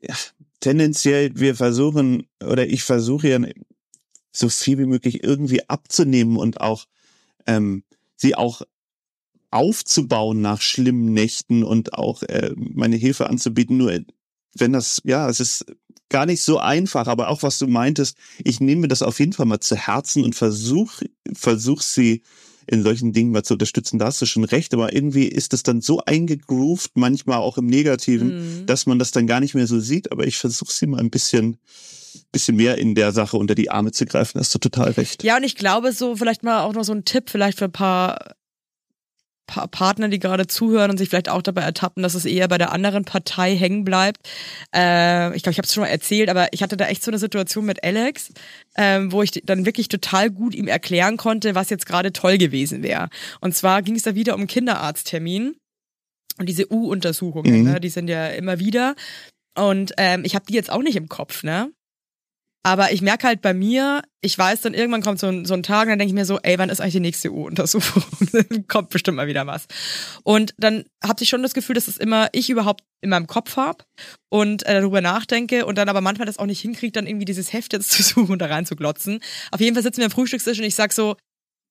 Ja, tendenziell, wir versuchen, oder ich versuche ja so viel wie möglich irgendwie abzunehmen und auch ähm, sie auch aufzubauen nach schlimmen Nächten und auch äh, meine Hilfe anzubieten. Nur wenn das, ja, es ist gar nicht so einfach, aber auch was du meintest, ich nehme das auf jeden Fall mal zu Herzen und versuche versuch sie in solchen Dingen mal zu unterstützen. Da hast du schon recht, aber irgendwie ist es dann so eingegroovt, manchmal auch im Negativen, Mhm. dass man das dann gar nicht mehr so sieht. Aber ich versuche sie mal ein bisschen, bisschen mehr in der Sache unter die Arme zu greifen. Hast du total recht. Ja, und ich glaube so, vielleicht mal auch noch so ein Tipp, vielleicht für ein paar, paar Partner, die gerade zuhören und sich vielleicht auch dabei ertappen, dass es eher bei der anderen Partei hängen bleibt. Äh, ich glaube, ich habe es schon mal erzählt, aber ich hatte da echt so eine Situation mit Alex, ähm, wo ich dann wirklich total gut ihm erklären konnte, was jetzt gerade toll gewesen wäre. Und zwar ging es da wieder um Kinderarzttermin und diese U-Untersuchungen, Mhm. ne, die sind ja immer wieder. Und ähm, ich habe die jetzt auch nicht im Kopf, ne? Aber ich merke halt bei mir, ich weiß dann, irgendwann kommt so ein, so ein Tag, und dann denke ich mir so, ey, wann ist eigentlich die nächste U-Untersuchung? kommt bestimmt mal wieder was. Und dann habe ich schon das Gefühl, dass es immer ich überhaupt in meinem Kopf hab und äh, darüber nachdenke und dann aber manchmal das auch nicht hinkriege, dann irgendwie dieses Heft jetzt zu suchen und da rein zu glotzen. Auf jeden Fall sitzen wir am Frühstückstisch und ich sag so,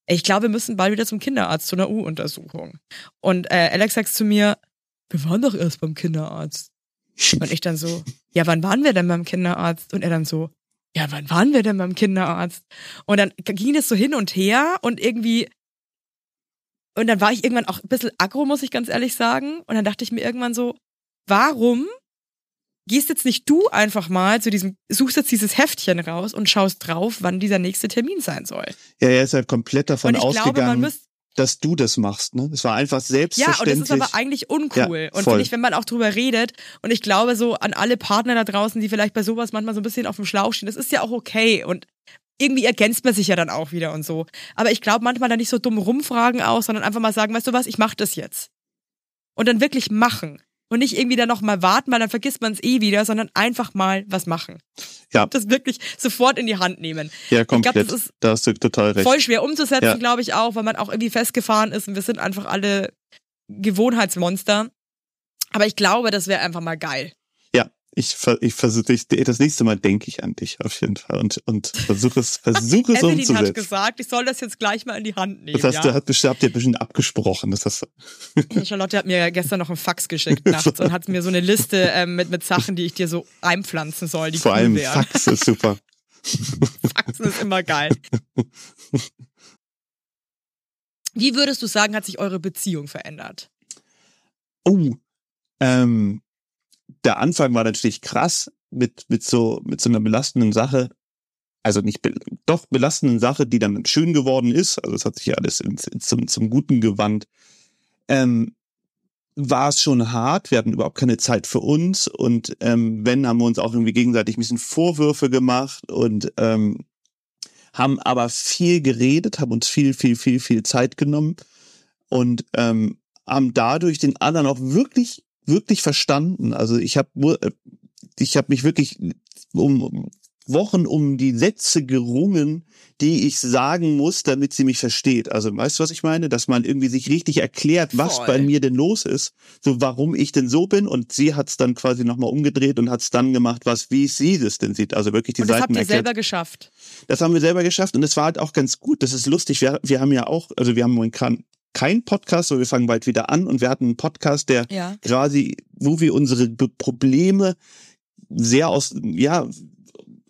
ey, ich glaube, wir müssen bald wieder zum Kinderarzt, zu einer U-Untersuchung. Und äh, Alex sagt zu mir, wir waren doch erst beim Kinderarzt. Und ich dann so, ja, wann waren wir denn beim Kinderarzt? Und er dann so, ja, wann waren wir denn beim Kinderarzt? Und dann ging das so hin und her und irgendwie, und dann war ich irgendwann auch ein bisschen aggro, muss ich ganz ehrlich sagen. Und dann dachte ich mir irgendwann so, warum gehst jetzt nicht du einfach mal zu diesem, suchst jetzt dieses Heftchen raus und schaust drauf, wann dieser nächste Termin sein soll? Ja, er ist halt komplett davon und ich glaube, man ausgegangen, müsste, dass du das machst. Ne? Es war einfach ja, und selbstverständlich. das ist aber eigentlich uncool. Ja, und finde ich, wenn man auch drüber redet, und ich glaube so an alle Partner da draußen, die vielleicht bei sowas manchmal so ein bisschen auf dem Schlauch stehen, das ist ja auch okay. Und irgendwie ergänzt man sich ja dann auch wieder und so. Aber ich glaube manchmal da nicht so dumm rumfragen auch, sondern einfach mal sagen, weißt du was, ich mach das jetzt. Und dann wirklich machen. Und nicht irgendwie dann noch mal warten, weil dann vergisst man es eh wieder, sondern einfach mal was machen. Ja. Das wirklich sofort in die Hand nehmen. Ja, komplett. Glaub, das ist da hast du total recht. Voll schwer umzusetzen, Ja. glaube ich auch, weil man auch irgendwie festgefahren ist und wir sind einfach alle Gewohnheitsmonster. Aber ich glaube, das wäre einfach mal geil. Ich, ich versuche, das nächste Mal denke ich an dich auf jeden Fall und, und versuche es, versuche es Evelyn hat umzusetzen. gesagt, ich soll das jetzt gleich mal in die Hand nehmen. Das hast ja? du, hat, habt ihr bestimmt abgesprochen. Das hast du. Charlotte hat mir gestern noch einen Fax geschickt nachts und hat mir so eine Liste ähm, mit, mit Sachen, die ich dir so einpflanzen soll, die Vor cool allem wären. Fax ist super. Faxen ist immer geil. Wie würdest du sagen, hat sich eure Beziehung verändert? Oh, ähm, der Anfang war natürlich krass mit, mit so, mit so einer belastenden Sache. Also nicht, be doch belastenden Sache, die dann schön geworden ist. Also es hat sich ja alles ins, ins, zum, zum Guten gewandt. Ähm, war es schon hart. Wir hatten überhaupt keine Zeit für uns. Und ähm, wenn, haben wir uns auch irgendwie gegenseitig ein bisschen Vorwürfe gemacht und ähm, haben aber viel geredet, haben uns viel, viel, viel, viel Zeit genommen und ähm, haben dadurch den anderen auch wirklich, wirklich verstanden. Also ich habe ich habe mich wirklich um Wochen um die Sätze gerungen, die ich sagen muss, damit sie mich versteht. Also weißt du, was ich meine? Dass man irgendwie sich richtig erklärt, was Voll. bei mir denn los ist, so warum ich denn so bin. Und sie hat es dann quasi nochmal umgedreht und hat es dann gemacht, was wie sie es denn sieht. Also wirklich die Und das Seiten habt ihr erklärt. selber geschafft. Das haben wir selber geschafft und es war halt auch ganz gut. Das ist lustig. Wir, wir haben ja auch, also wir haben momentan keinen Podcast, aber wir fangen bald wieder an und wir hatten einen Podcast, der Ja. quasi, wo wir unsere Probleme sehr aus, ja,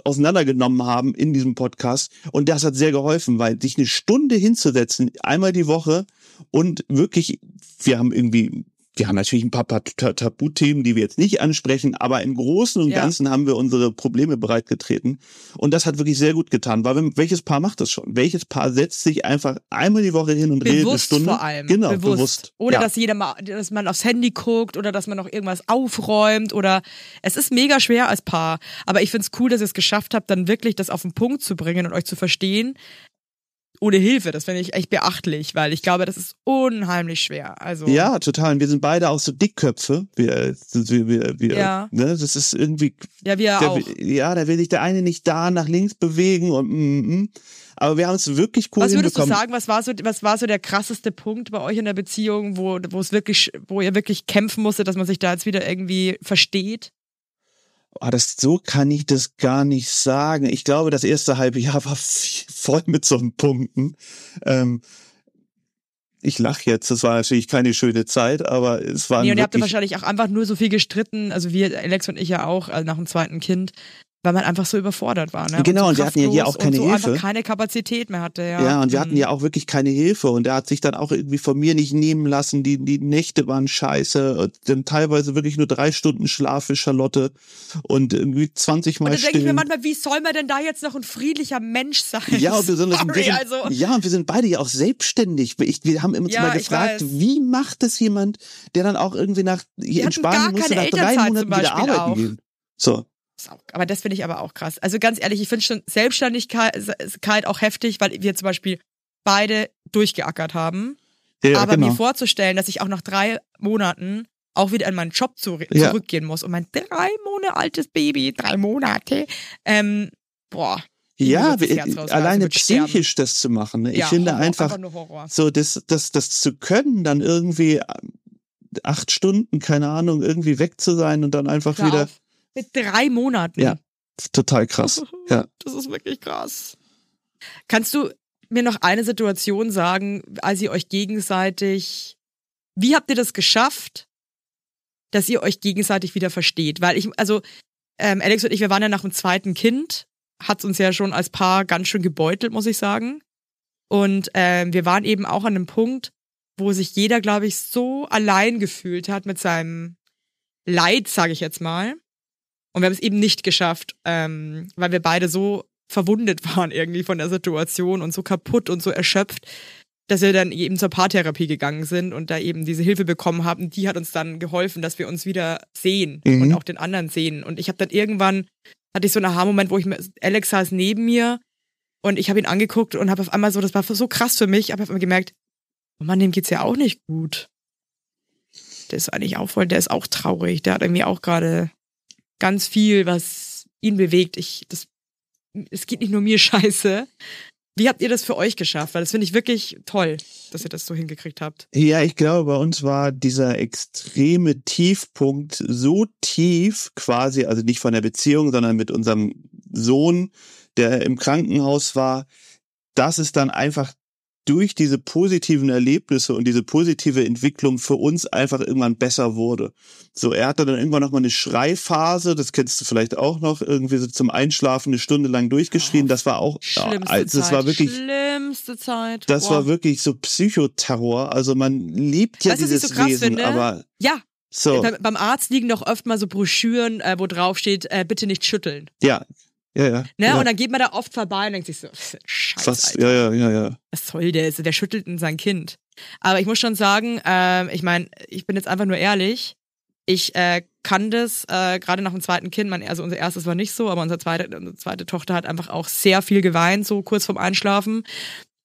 auseinandergenommen haben in diesem Podcast. Und das hat sehr geholfen, weil sich eine Stunde hinzusetzen, einmal die Woche und wirklich, wir haben irgendwie, wir haben natürlich ein paar, paar Ta- Tabuthemen, die wir jetzt nicht ansprechen, aber im Großen und Ja. Ganzen haben wir unsere Probleme bereitgetreten. Und das hat wirklich sehr gut getan, weil wenn, welches Paar macht das schon? Welches Paar setzt sich einfach einmal die Woche hin und redet eine Bewusst Stunde? vor allem. Genau, bewusst. bewusst. Oder ja. dass jeder mal, dass man aufs Handy guckt oder dass man noch irgendwas aufräumt oder es ist mega schwer als Paar. Aber ich find's cool, dass ihr es geschafft habt, dann wirklich das auf den Punkt zu bringen und euch zu verstehen. Ohne Hilfe, das finde ich echt beachtlich, weil ich glaube, das ist unheimlich schwer. Also Ja, total. Und wir sind beide auch so Dickköpfe. Wir, wir, wir, wir Ja. ne, das ist irgendwie, ja wir der, auch. ja, da will sich der eine nicht da nach links bewegen und mm, mm. aber wir haben es wirklich cool Was würdest du sagen, was war so, was war so der krasseste Punkt bei euch in der Beziehung, wo, wo es wirklich, wo ihr wirklich kämpfen musstet, dass man sich da jetzt wieder irgendwie versteht? Oh, das, so kann ich das gar nicht sagen. Ich glaube, das erste halbe Jahr war voll mit so Punkten. Ähm, ich lache jetzt, das war natürlich keine schöne Zeit, aber es war Nee, und ihr habt ja wahrscheinlich auch einfach nur so viel gestritten, also wir, Alex und ich ja auch, also nach dem zweiten Kind, weil man einfach so überfordert war. Ne? Genau, so und wir hatten ja hier auch keine und so Hilfe. einfach keine Kapazität mehr hatte. Ja, Ja, und wir hatten Mhm. ja auch wirklich keine Hilfe und er hat sich dann auch irgendwie von mir nicht nehmen lassen. Die, die Nächte waren scheiße. Und dann teilweise wirklich nur drei Stunden Schlaf für Charlotte und irgendwie 20 Mal Und dann denke ich mir manchmal, wie soll man denn da jetzt noch ein friedlicher Mensch sein? Ja, und wir sind, Sorry, wir sind, also. ja, und wir sind beide ja auch selbstständig. Ich, wir haben uns Ja, mal gefragt, wie macht es jemand, der dann auch irgendwie nach, in hatten Spanien musste nach drei Monaten wieder arbeiten auch. gehen. So. Aber das finde ich aber auch krass. Also ganz ehrlich, ich finde schon Selbstständigkeit auch heftig, weil wir zum Beispiel beide durchgeackert haben. Ja, aber genau. mir vorzustellen, dass ich auch nach drei Monaten auch wieder in meinen Job zu, Ja. zurückgehen muss und mein drei Monate altes Baby, drei Monate, ähm, boah. ja, Herz rausreißen, alleine psychisch das zu machen. Ne? Ich Ja, finde Horror, einfach, Horror. so das, das, das zu können, dann irgendwie äh, acht Stunden, keine Ahnung, irgendwie weg zu sein und dann einfach Hör wieder auf. Mit drei Monaten. Ja. total krass. Ja. Das ist wirklich krass. Kannst du mir noch eine Situation sagen, als ihr euch gegenseitig, wie habt ihr das geschafft, dass ihr euch gegenseitig wieder versteht? Weil ich, also ähm, Alex und ich, wir waren ja nach dem zweiten Kind, hat's uns ja schon als Paar ganz schön gebeutelt, muss ich sagen. Und ähm, wir waren eben auch an einem Punkt, wo sich jeder, glaube ich, so allein gefühlt hat mit seinem Leid, sage ich jetzt mal. Und wir haben es eben nicht geschafft, ähm, weil wir beide so verwundet waren irgendwie von der Situation und so kaputt und so erschöpft, dass wir dann eben zur Paartherapie gegangen sind und da eben diese Hilfe bekommen haben. Die hat uns dann geholfen, dass wir uns wieder sehen Mhm. und auch den anderen sehen. Und ich habe dann irgendwann, hatte ich so einen Aha-Moment, wo ich mir, Alex saß neben mir und ich habe ihn angeguckt und habe auf einmal so, das war so krass für mich, habe auf einmal gemerkt, oh Mann, dem geht's ja auch nicht gut. der ist eigentlich auch voll, der ist auch traurig. Der hat irgendwie auch gerade ganz viel, was ihn bewegt. Ich, das, es geht nicht nur mir scheiße. Wie habt ihr das für euch geschafft? Weil das finde ich wirklich toll, dass ihr das so hingekriegt habt. Ja, ich glaube, bei uns war dieser extreme Tiefpunkt so tief quasi, also nicht von der Beziehung, sondern mit unserem Sohn, der im Krankenhaus war, dass es dann einfach durch diese positiven Erlebnisse und diese positive Entwicklung für uns einfach irgendwann besser wurde. So, er hatte dann irgendwann noch mal eine Schreiphase, das kennst du vielleicht auch noch, irgendwie so zum Einschlafen eine Stunde lang durchgeschrien. Das war auch, Schlimmste also, das Zeit. war wirklich, Schlimmste Zeit. das war wirklich so Psychoterror. Also man liebt ja Weißt dieses so krass Wesen, finde? aber Ja, so, Beim, beim Arzt liegen doch oft mal so Broschüren, äh, wo drauf steht, äh, bitte nicht schütteln. ja, ja, ja. Ne? ja. Und dann geht man da oft vorbei und denkt sich so, scheiße, Alter. ja, ja, ja, ja. was soll der? Der schüttelt in sein Kind. Aber ich muss schon sagen, ähm, ich meine, ich bin jetzt einfach nur ehrlich. Ich äh, kann das äh, gerade nach dem zweiten Kind, mein, also unser erstes war nicht so, aber unsere zweite, unsere zweite Tochter hat einfach auch sehr viel geweint, so kurz vorm Einschlafen.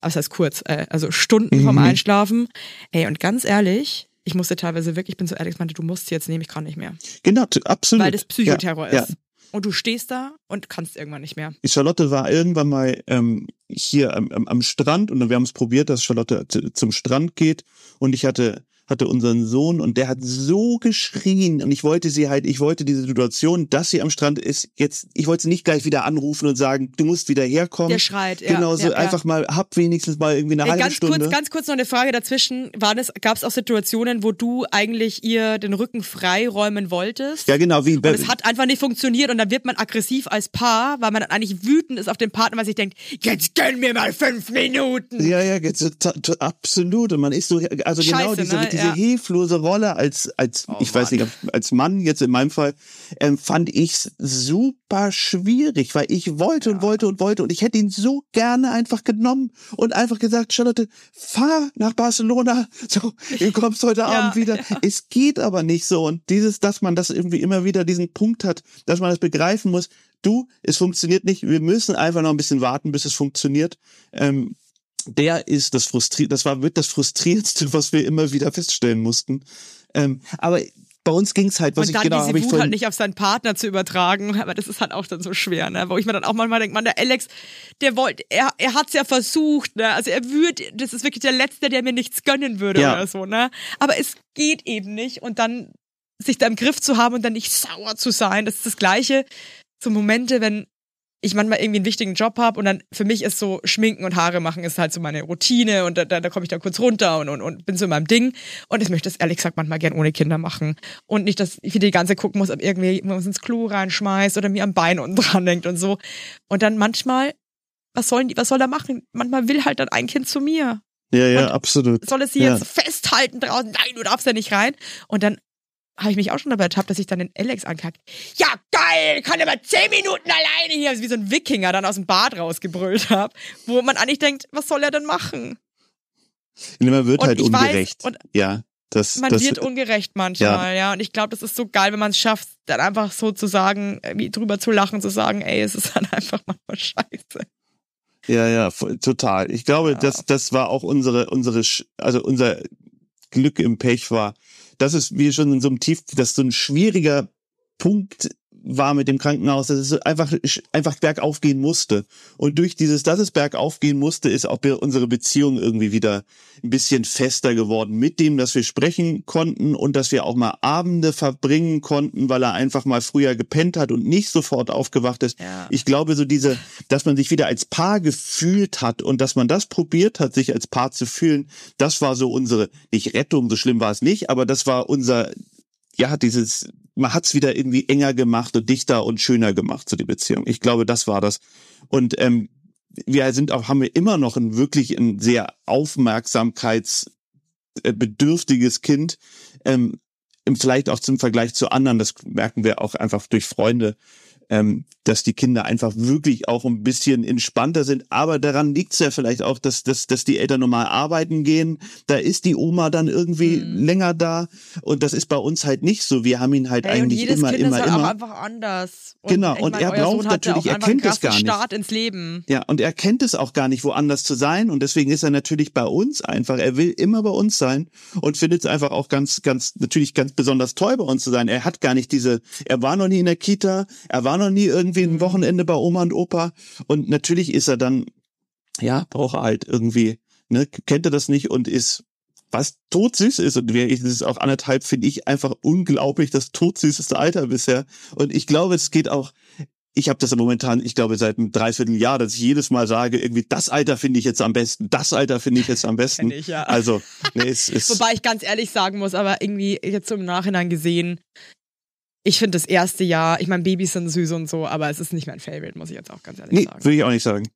Aber das heißt kurz, äh, also Stunden vorm Mhm. Einschlafen. Ey, und ganz ehrlich, ich musste teilweise wirklich, ich bin so ehrlich, ich meinte, du musst jetzt nehmen, ich kann nicht mehr. Genau, absolut. Weil das Psychoterror ja, ist. Und du stehst da und kannst irgendwann nicht mehr. Die Charlotte war irgendwann mal ähm, hier am, am, am Strand und wir haben es probiert, dass Charlotte zu, zum Strand geht und ich hatte hatte unseren Sohn und der hat so geschrien und ich wollte sie halt, ich wollte diese Situation, dass sie am Strand ist, jetzt, ich wollte sie nicht gleich wieder anrufen und sagen, du musst wieder herkommen. Der schreit, ja. Genau, so ja, einfach mal, hab wenigstens mal irgendwie eine ja. Halbe ganz Stunde. kurz, ganz kurz noch eine Frage dazwischen. War das, gab es auch Situationen, wo du eigentlich ihr den Rücken freiräumen wolltest? ja, genau, wie Und es hat einfach nicht funktioniert und dann wird man aggressiv als Paar, weil man dann eigentlich wütend ist auf den Partner, weil sich denkt, jetzt gönn mir mal fünf Minuten. Ja, ja, jetzt, absolut. Und man ist so, also genau Scheiße, diese, ne? Diese Ja. hilflose Rolle als, als, ich weiß nicht, als Mann jetzt in meinem Fall, ähm, fand ich super schwierig, weil ich wollte und wollte und wollte und ich hätte ihn so gerne einfach genommen und einfach gesagt, Charlotte, fahr nach Barcelona, so, du kommst heute Ja, Abend wieder. Es geht aber nicht so. Und dieses, dass man das irgendwie immer wieder diesen Punkt hat, dass man das begreifen muss, du, es funktioniert nicht, wir müssen einfach noch ein bisschen warten, bis es funktioniert. Ähm, der ist das frustriert, das war mit das frustrierendste, was wir immer wieder feststellen mussten. Ähm, aber bei uns ging's halt, was und ich dann genau diese ich Wut vorhin, halt nicht auf seinen Partner zu übertragen, aber das ist halt auch dann so schwer, ne? Wo ich mir dann auch manchmal denke, man, der Alex, der wollte, er, er hat's ja versucht, ne? Also er würde, das ist wirklich der Letzte, der mir nichts gönnen würde Ja. oder so, ne? Aber es geht eben nicht und dann sich da im Griff zu haben und dann nicht sauer zu sein, das ist das Gleiche. So Momente, wenn ich manchmal irgendwie einen wichtigen Job habe und dann für mich ist so Schminken und Haare machen ist halt so meine Routine und da, da, da komme ich dann kurz runter und, und, und bin so in meinem Ding und ich möchte das ehrlich gesagt manchmal gern ohne Kinder machen und nicht, dass ich wieder die ganze gucken muss, ob irgendwie was ins Klo reinschmeißt oder mir am Bein unten dran hängt und so und dann manchmal was sollen die, was soll er machen? Manchmal will halt dann ein Kind zu mir. ja, ja, und- absolut. Soll es sie Ja. jetzt festhalten draußen? Nein, du darfst ja nicht rein. Und dann habe ich mich auch schon dabei ertappt, dass ich dann den Alex ankackt. Ja, geil, kann aber zehn Minuten alleine hier, also wie so ein Wikinger dann aus dem Bad rausgebrüllt habe, wo man eigentlich denkt, was soll er denn machen? Man wird Und halt weiß, ungerecht. und ja, das, Man das, wird ungerecht manchmal, ja. Und ich glaube, das ist so geil, wenn man es schafft, dann einfach so zu sagen, irgendwie drüber zu lachen, zu sagen, ey, es ist halt einfach manchmal scheiße. Ja, ja, total. Ich glaube, Ja. das, das war auch unsere, unsere, also unser Glück im Pech war, dass es wie schon in so einem Tief, dass so ein schwieriger Punkt war mit dem Krankenhaus, dass es einfach, einfach bergauf gehen musste. Und durch dieses, dass es bergauf gehen musste, ist auch unsere Beziehung irgendwie wieder ein bisschen fester geworden. Mit dem, dass wir sprechen konnten und dass wir auch mal Abende verbringen konnten, weil er einfach mal früher gepennt hat und nicht sofort aufgewacht ist. Ja. Ich glaube, so diese, dass man sich wieder als Paar gefühlt hat und dass man das probiert hat, sich als Paar zu fühlen, das war so unsere, nicht Rettung, so schlimm war es nicht, aber das war unser, ja, dieses, man hat's wieder irgendwie enger gemacht und dichter und schöner gemacht, so die Beziehung. Ich glaube, das war das. Und ähm, wir sind auch, haben wir immer noch ein wirklich ein sehr aufmerksamkeitsbedürftiges Kind. Ähm, vielleicht auch zum Vergleich zu anderen, das merken wir auch einfach durch Freunde. Ähm, dass die Kinder einfach wirklich auch ein bisschen entspannter sind. Aber daran liegt's ja vielleicht auch, dass, dass, dass die Eltern normal arbeiten gehen. Da ist die Oma dann irgendwie Mhm. länger da. Und das ist bei uns halt nicht so. Wir haben ihn halt Hey, und eigentlich jedes immer, kind immer, ist halt immer. auch einfach anders. Und Genau, und mein, er Sohn braucht hatte natürlich- er kennt es gar nicht. Start ins Leben. Ja, und er kennt es auch gar nicht, woanders zu sein. Und deswegen ist er natürlich bei uns einfach. Er will immer bei uns sein und findet es einfach auch ganz, ganz, natürlich ganz besonders toll, bei uns zu sein. Er hat gar nicht diese, er war noch nie in der Kita, er war noch nie irgendwie ein Wochenende bei Oma und Opa. Und natürlich ist er dann, ja, braucht er halt irgendwie, ne, kennt er das nicht und ist was todsüß ist und wer ich, das ist auch anderthalb, finde ich einfach unglaublich das todsüßeste Alter bisher. Und ich glaube, es geht auch, ich habe das momentan, ich glaube, seit einem Dreivierteljahr, dass ich jedes Mal sage, irgendwie, das Alter finde ich jetzt am besten, das Alter finde ich jetzt am besten. Ich, ja. Also, nee, es ist. Wobei ich ganz ehrlich sagen muss, aber irgendwie jetzt so im Nachhinein gesehen, ich finde das erste Jahr, ich meine, Babys sind süß und so, aber es ist nicht mein Favorite, muss ich jetzt auch ganz ehrlich Nee, sagen. würde ich auch nicht sagen.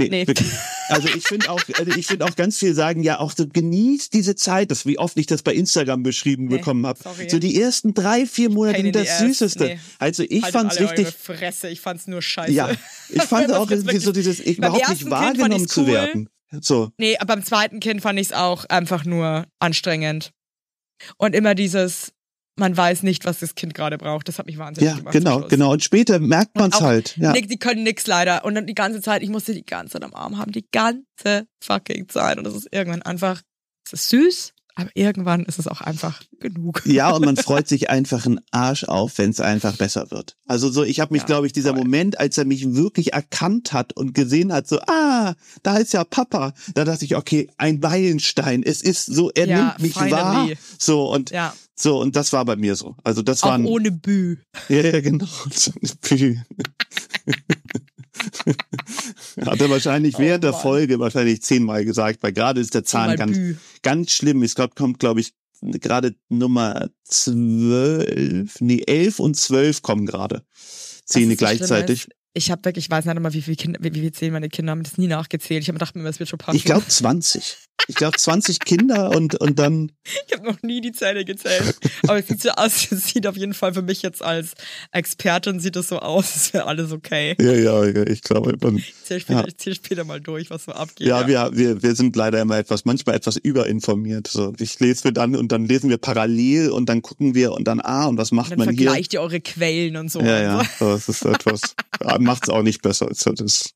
Nee, Nee. wirklich. Also ich finde auch, also ich finde auch ganz viel sagen, ja, auch so genießt diese Zeit, das wie oft ich das bei Instagram beschrieben Nee, bekommen habe. So die ersten drei, vier Monate sind das Süßeste. nee. Also ich Haltet fand's richtig, Fresse, ich fand's nur scheiße. ja, ich fand auch irgendwie so dieses, ich überhaupt nicht wahrgenommen ich's zu cool. werden. So, Nee, aber beim zweiten Kind fand ich's auch einfach nur anstrengend. Und immer dieses, man weiß nicht, was das Kind gerade braucht. Das hat mich wahnsinnig ja, gemacht. zum genau, genau. Und später merkt man's auch halt. Ja. Nick, die können nix leider. Und dann die ganze Zeit, ich musste die ganze Zeit am Arm haben, die ganze fucking Zeit. Und das ist irgendwann einfach, es ist süß, aber irgendwann ist es auch einfach genug. Ja, und man freut sich einfach einen Arsch auf, wenn es einfach besser wird. Also so, ich habe mich, Ja, glaube ich, dieser voll. Moment, als er mich wirklich erkannt hat und gesehen hat, so, ah, da ist ja Papa, da dachte ich, okay, ein Meilenstein. Es ist so, er Ja, nimmt mich finally. wahr. So und Ja, so und das war bei mir so. Also das war ohne Bü. ja, ja, genau. So eine Pü. Hat er wahrscheinlich Oh während der Mann. Folge wahrscheinlich zehnmal gesagt, weil gerade ist der Zahn ganz, Bü. ganz schlimm. Es kommt, kommt glaube ich, gerade Nummer zwölf, nee, elf und zwölf kommen gerade. Zähne so gleichzeitig. ist, Ich habe wirklich, ich weiß nicht immer, wie viele Kinder, wie, wie viel Zähne meine Kinder haben, das nie nachgezählt. Ich habe gedacht, mir, das wird schon passen. Ich glaube 20. Ich glaube 20 Kinder und, und dann, Ich habe noch nie die Zähne gezählt. Aber es sieht so aus, es sieht auf jeden Fall für mich jetzt als Expertin sieht es so aus, es wäre alles okay. ja, ja, ja, ich glaube, dann, Ich zähle später, Ja. ich zähl später mal durch, was so abgeht. ja, wir, wir, wir sind leider immer etwas, manchmal etwas überinformiert. So, ich lese mir dann und dann lesen wir parallel und dann gucken wir und dann, ah, und was macht Und dann man hier? vergleicht ihr eure Quellen und so. Ja, ja, Also, so, das ist etwas, macht's auch nicht besser. Also das,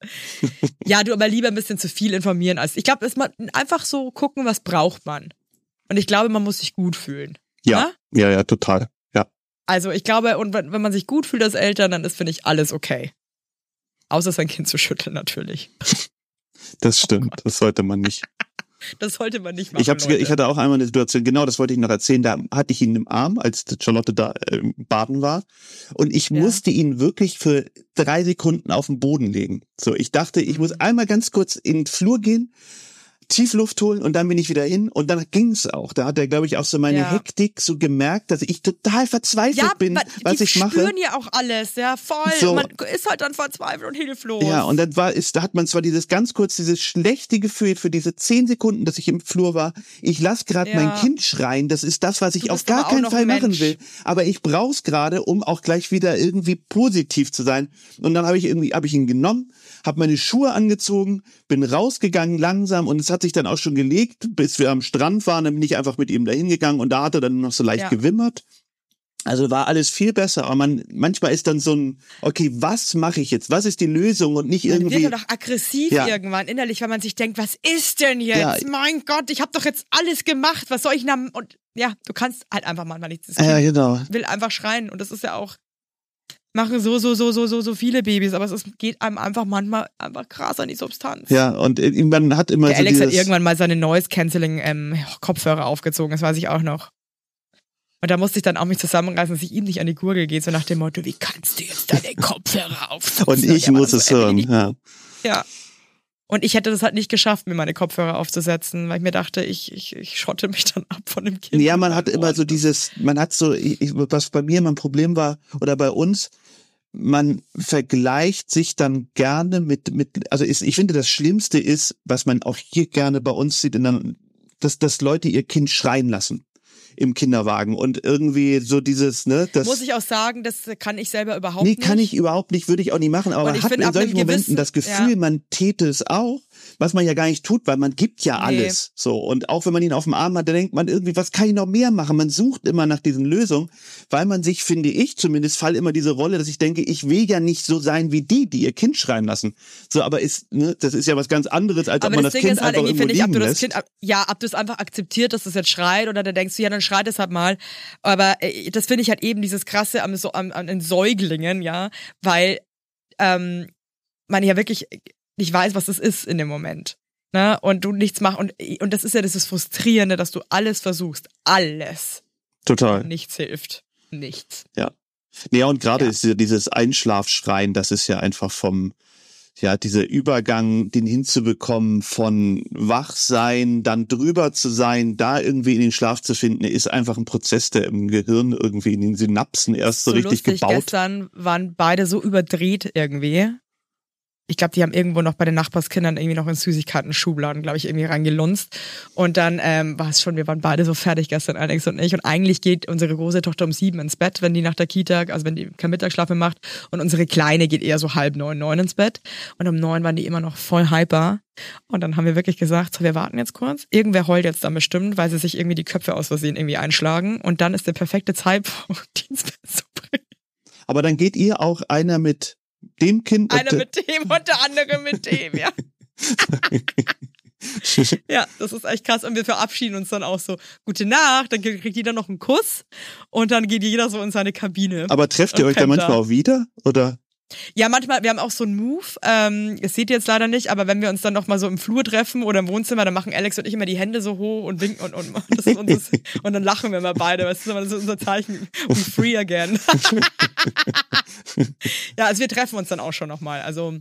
ja, du aber lieber ein bisschen zu viel informieren als. Ich glaube, es mal einfach so gucken, was braucht man. Und ich glaube, man muss sich gut fühlen. ja, ja, ja, total. Ja. Also ich glaube, und wenn, wenn man sich gut fühlt als Eltern, dann ist, finde ich, alles okay. Außer sein Kind zu schütteln, natürlich. Das stimmt, das sollte man nicht. Das sollte man nicht machen. Ich, hab's, ge- Leute. ich hatte auch einmal eine Situation, genau das wollte ich noch erzählen, da hatte ich ihn im Arm, als Charlotte da äh, baden war und ich Ja. musste ihn wirklich für drei Sekunden auf den Boden legen. So, ich dachte, ich muss einmal ganz kurz in den Flur gehen, tief Luft holen und dann bin ich wieder hin und dann ging's auch. Da hat er, glaube ich, auch so meine Ja. Hektik so gemerkt, dass ich total verzweifelt ja, bin, wa- was die ich mache. spüren ja auch alles, ja, voll. So. Man ist halt dann verzweifelt und hilflos. Ja, und dann war, ist, da hat man zwar dieses ganz kurz, dieses schlechte Gefühl für diese zehn Sekunden, dass ich im Flur war. Ich lass gerade Ja. mein Kind schreien. Das ist das, was ich auf gar keinen Fall machen will. Aber ich brauch's gerade, um auch gleich wieder irgendwie positiv zu sein. Und dann habe ich irgendwie, habe ich ihn genommen, habe meine Schuhe angezogen, bin rausgegangen langsam und es hat sich dann auch schon gelegt, bis wir am Strand waren. Dann bin ich einfach mit ihm dahin gegangen und da hat er dann noch so leicht Ja. gewimmert. Also war alles viel besser, aber man manchmal ist dann so ein, okay, was mache ich jetzt? Was ist die Lösung und nicht Man irgendwie. wird doch aggressiv Ja. irgendwann innerlich, weil man sich denkt, was ist denn jetzt? Ja. Mein Gott, ich habe doch jetzt alles gemacht. Was soll ich denn? Und ja, du kannst halt einfach manchmal nichts. Das Ja, Kind genau. will einfach schreien und das ist ja auch machen so so so so so so viele Babys, aber es ist, geht einem einfach manchmal einfach krass an die Substanz. Ja, und man hat immer Der so Alex hat irgendwann mal seine Noise Cancelling ähm, Kopfhörer aufgezogen, das weiß ich auch noch. Und da musste ich dann auch mich zusammenreißen, dass ich ihm nicht an die Gurgel gehe, so nach dem Motto, wie kannst du jetzt deine Kopfhörer aufsetzen? und ich war muss es so, hören. Ja. Ja. Und ich hätte das halt nicht geschafft, mir meine Kopfhörer aufzusetzen, weil ich mir dachte, ich, ich, ich schotte mich dann ab von dem Kind. ja, man hat immer so dieses, man hat so, ich- was bei mir mein Problem war oder bei uns, man vergleicht sich dann gerne mit, mit, also ist, ich finde das Schlimmste ist, was man auch hier gerne bei uns sieht, in der, dass, dass Leute ihr Kind schreien lassen. im Kinderwagen und irgendwie so dieses, ne, das. Muss ich auch sagen, das kann ich selber überhaupt Nee, nicht. kann ich überhaupt nicht, würde ich auch nicht machen, aber man ich hat in solchen Momenten gewissen- das Gefühl, ja. man täte es auch, was man ja gar nicht tut, weil man gibt ja Nee. alles. So. Und auch wenn man ihn auf dem Arm hat, dann denkt man irgendwie, was kann ich noch mehr machen? Man sucht immer nach diesen Lösungen, weil man sich, finde ich, zumindest fall immer diese Rolle, dass ich denke, ich will ja nicht so sein wie die, die ihr Kind schreien lassen. So, aber ist, ne, das ist ja was ganz anderes, als ob Aber man das Ding Kind ist halt einfach irgendwo finde ich, ob liegen lässt. Kind, ab- ja, ob du es einfach akzeptiert, dass es jetzt schreit oder dann denkst du, ja, dann schreit es halt mal. Aber äh, das finde ich halt eben dieses krasse am, so, am, an den Säuglingen, ja, weil ähm, man ja wirklich nicht weiß, was es ist in dem Moment. Ne? Und du nichts machst. Und, und das ist ja dieses Frustrierende, dass du alles versuchst. Alles. Total. Nichts hilft. Nichts. Ja, und gerade Ja. ist ja dieses Einschlafschreien, das ist ja einfach vom, ja, dieser Übergang, den hinzubekommen von Wachsein, dann drüber zu sein, da irgendwie in den Schlaf zu finden, ist einfach ein Prozess, der im Gehirn irgendwie in den Synapsen erst so, richtig lustig. gebaut. Gestern waren beide so überdreht irgendwie. Ich glaube, die haben irgendwo noch bei den Nachbarskindern irgendwie noch in Süßigkeiten-Schubladen, glaube ich, irgendwie reingelunzt. Und dann ähm, war es schon, wir waren beide so fertig gestern, Alex und ich. Und eigentlich geht unsere große Tochter um sieben ins Bett, wenn die nach der Kita, also wenn die kein Mittagsschlaf mehr macht. Und unsere Kleine geht eher so halb neun, neun ins Bett. Und um neun waren die immer noch voll hyper. Und dann haben wir wirklich gesagt, so, wir warten jetzt kurz. Irgendwer heult jetzt dann bestimmt, weil sie sich irgendwie die Köpfe aus Versehen irgendwie einschlagen. Und dann ist der perfekte Zeitpunkt, die ins Bett zu bringen. Aber dann geht ihr auch einer mit dem Kind. Einer der- mit dem und der andere mit dem, ja. Ja, das ist echt krass. Und wir verabschieden uns dann auch so, gute Nacht, dann kriegt jeder noch einen Kuss und dann geht jeder so in seine Kabine. Aber trefft ihr euch dann manchmal da. auch wieder? Oder? Ja, manchmal, wir haben auch so einen Move, ähm, das seht ihr jetzt leider nicht, aber wenn wir uns dann noch mal so im Flur treffen oder im Wohnzimmer, dann machen Alex und ich immer die Hände so hoch und winken und, und, das ist unser, und dann lachen wir immer beide, weißt du, das ist unser Zeichen, we free again. ja, also wir treffen uns dann auch schon noch mal, also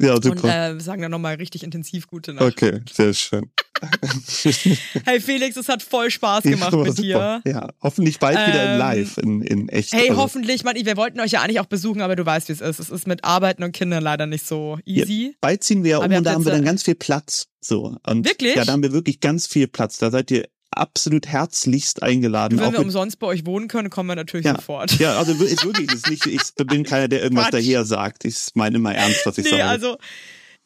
Ja, und super. äh, sagen dann noch mal richtig intensiv gute Nacht. okay, sehr schön. Hey Felix, es hat voll Spaß gemacht Ja, mit super. dir. Ja, hoffentlich bald wieder in Ähm, live, in, in echt. Hey, Also, hoffentlich, man, wir wollten euch ja eigentlich auch besuchen, aber du weißt, wie es ist. Es ist mit Arbeiten und Kindern leider nicht so easy. Bald ziehen wir ja um und da haben wir dann äh, ganz viel Platz. So. Und Wirklich? Ja, da haben wir wirklich ganz viel Platz. Da seid ihr absolut herzlichst eingeladen. Wenn auch wir umsonst bei euch wohnen können, kommen wir natürlich Ja. sofort. ja, also ist wirklich, ist nicht, ich bin keiner, der irgendwas Quatsch. daher sagt. Ich meine immer ernst, was ich nee, sage. also,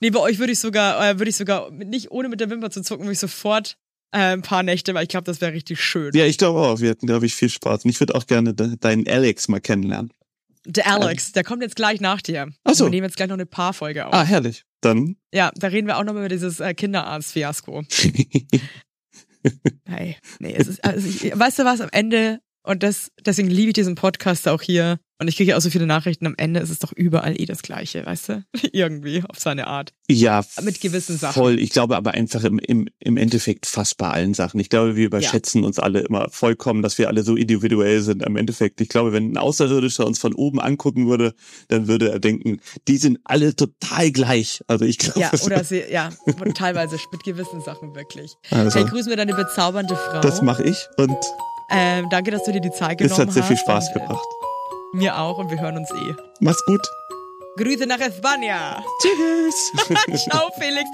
nee, bei euch würde ich sogar, äh, würde ich sogar, nicht ohne mit der Wimper zu zucken, würde ich sofort äh, ein paar Nächte, weil ich glaube, das wäre richtig schön. ja, ich glaube auch. Wir hatten, glaube ich, viel Spaß. Und ich würde auch gerne de deinen Alex mal kennenlernen. Der Alex, der kommt jetzt gleich nach dir. Ach so. Wir nehmen jetzt gleich noch eine Paarfolge auf. Ah, herrlich. Dann. Ja, da reden wir auch noch mal über dieses äh, Kinderarzt-Fiasko. Hey, nee, es ist, also ich, weißt du was, am Ende, und das, deswegen liebe ich diesen Podcast auch hier, und ich kriege ja auch so viele Nachrichten, am Ende ist es doch überall eh das Gleiche, weißt du? Irgendwie, auf seine Art. ja, Mit gewissen Sachen. voll. Ich glaube aber einfach im, im, im Endeffekt fast bei allen Sachen. Ich glaube, wir überschätzen uns alle immer vollkommen, dass wir alle so individuell sind. Im Endeffekt, ich glaube, wenn ein Außerirdischer uns von oben angucken würde, dann würde er denken, die sind alle total gleich. Also ich glaube, Ja, oder sie, ja, und teilweise mit gewissen Sachen wirklich. also, Hey, grüß mir deine bezaubernde Frau. das mache ich und ähm, danke, dass du dir die Zeit es genommen hat sehr viel hast Spaß und, äh, gebracht. Mir auch und wir hören uns eh. Mach's gut. Grüße nach Espanja. Tschüss. Ciao, Felix.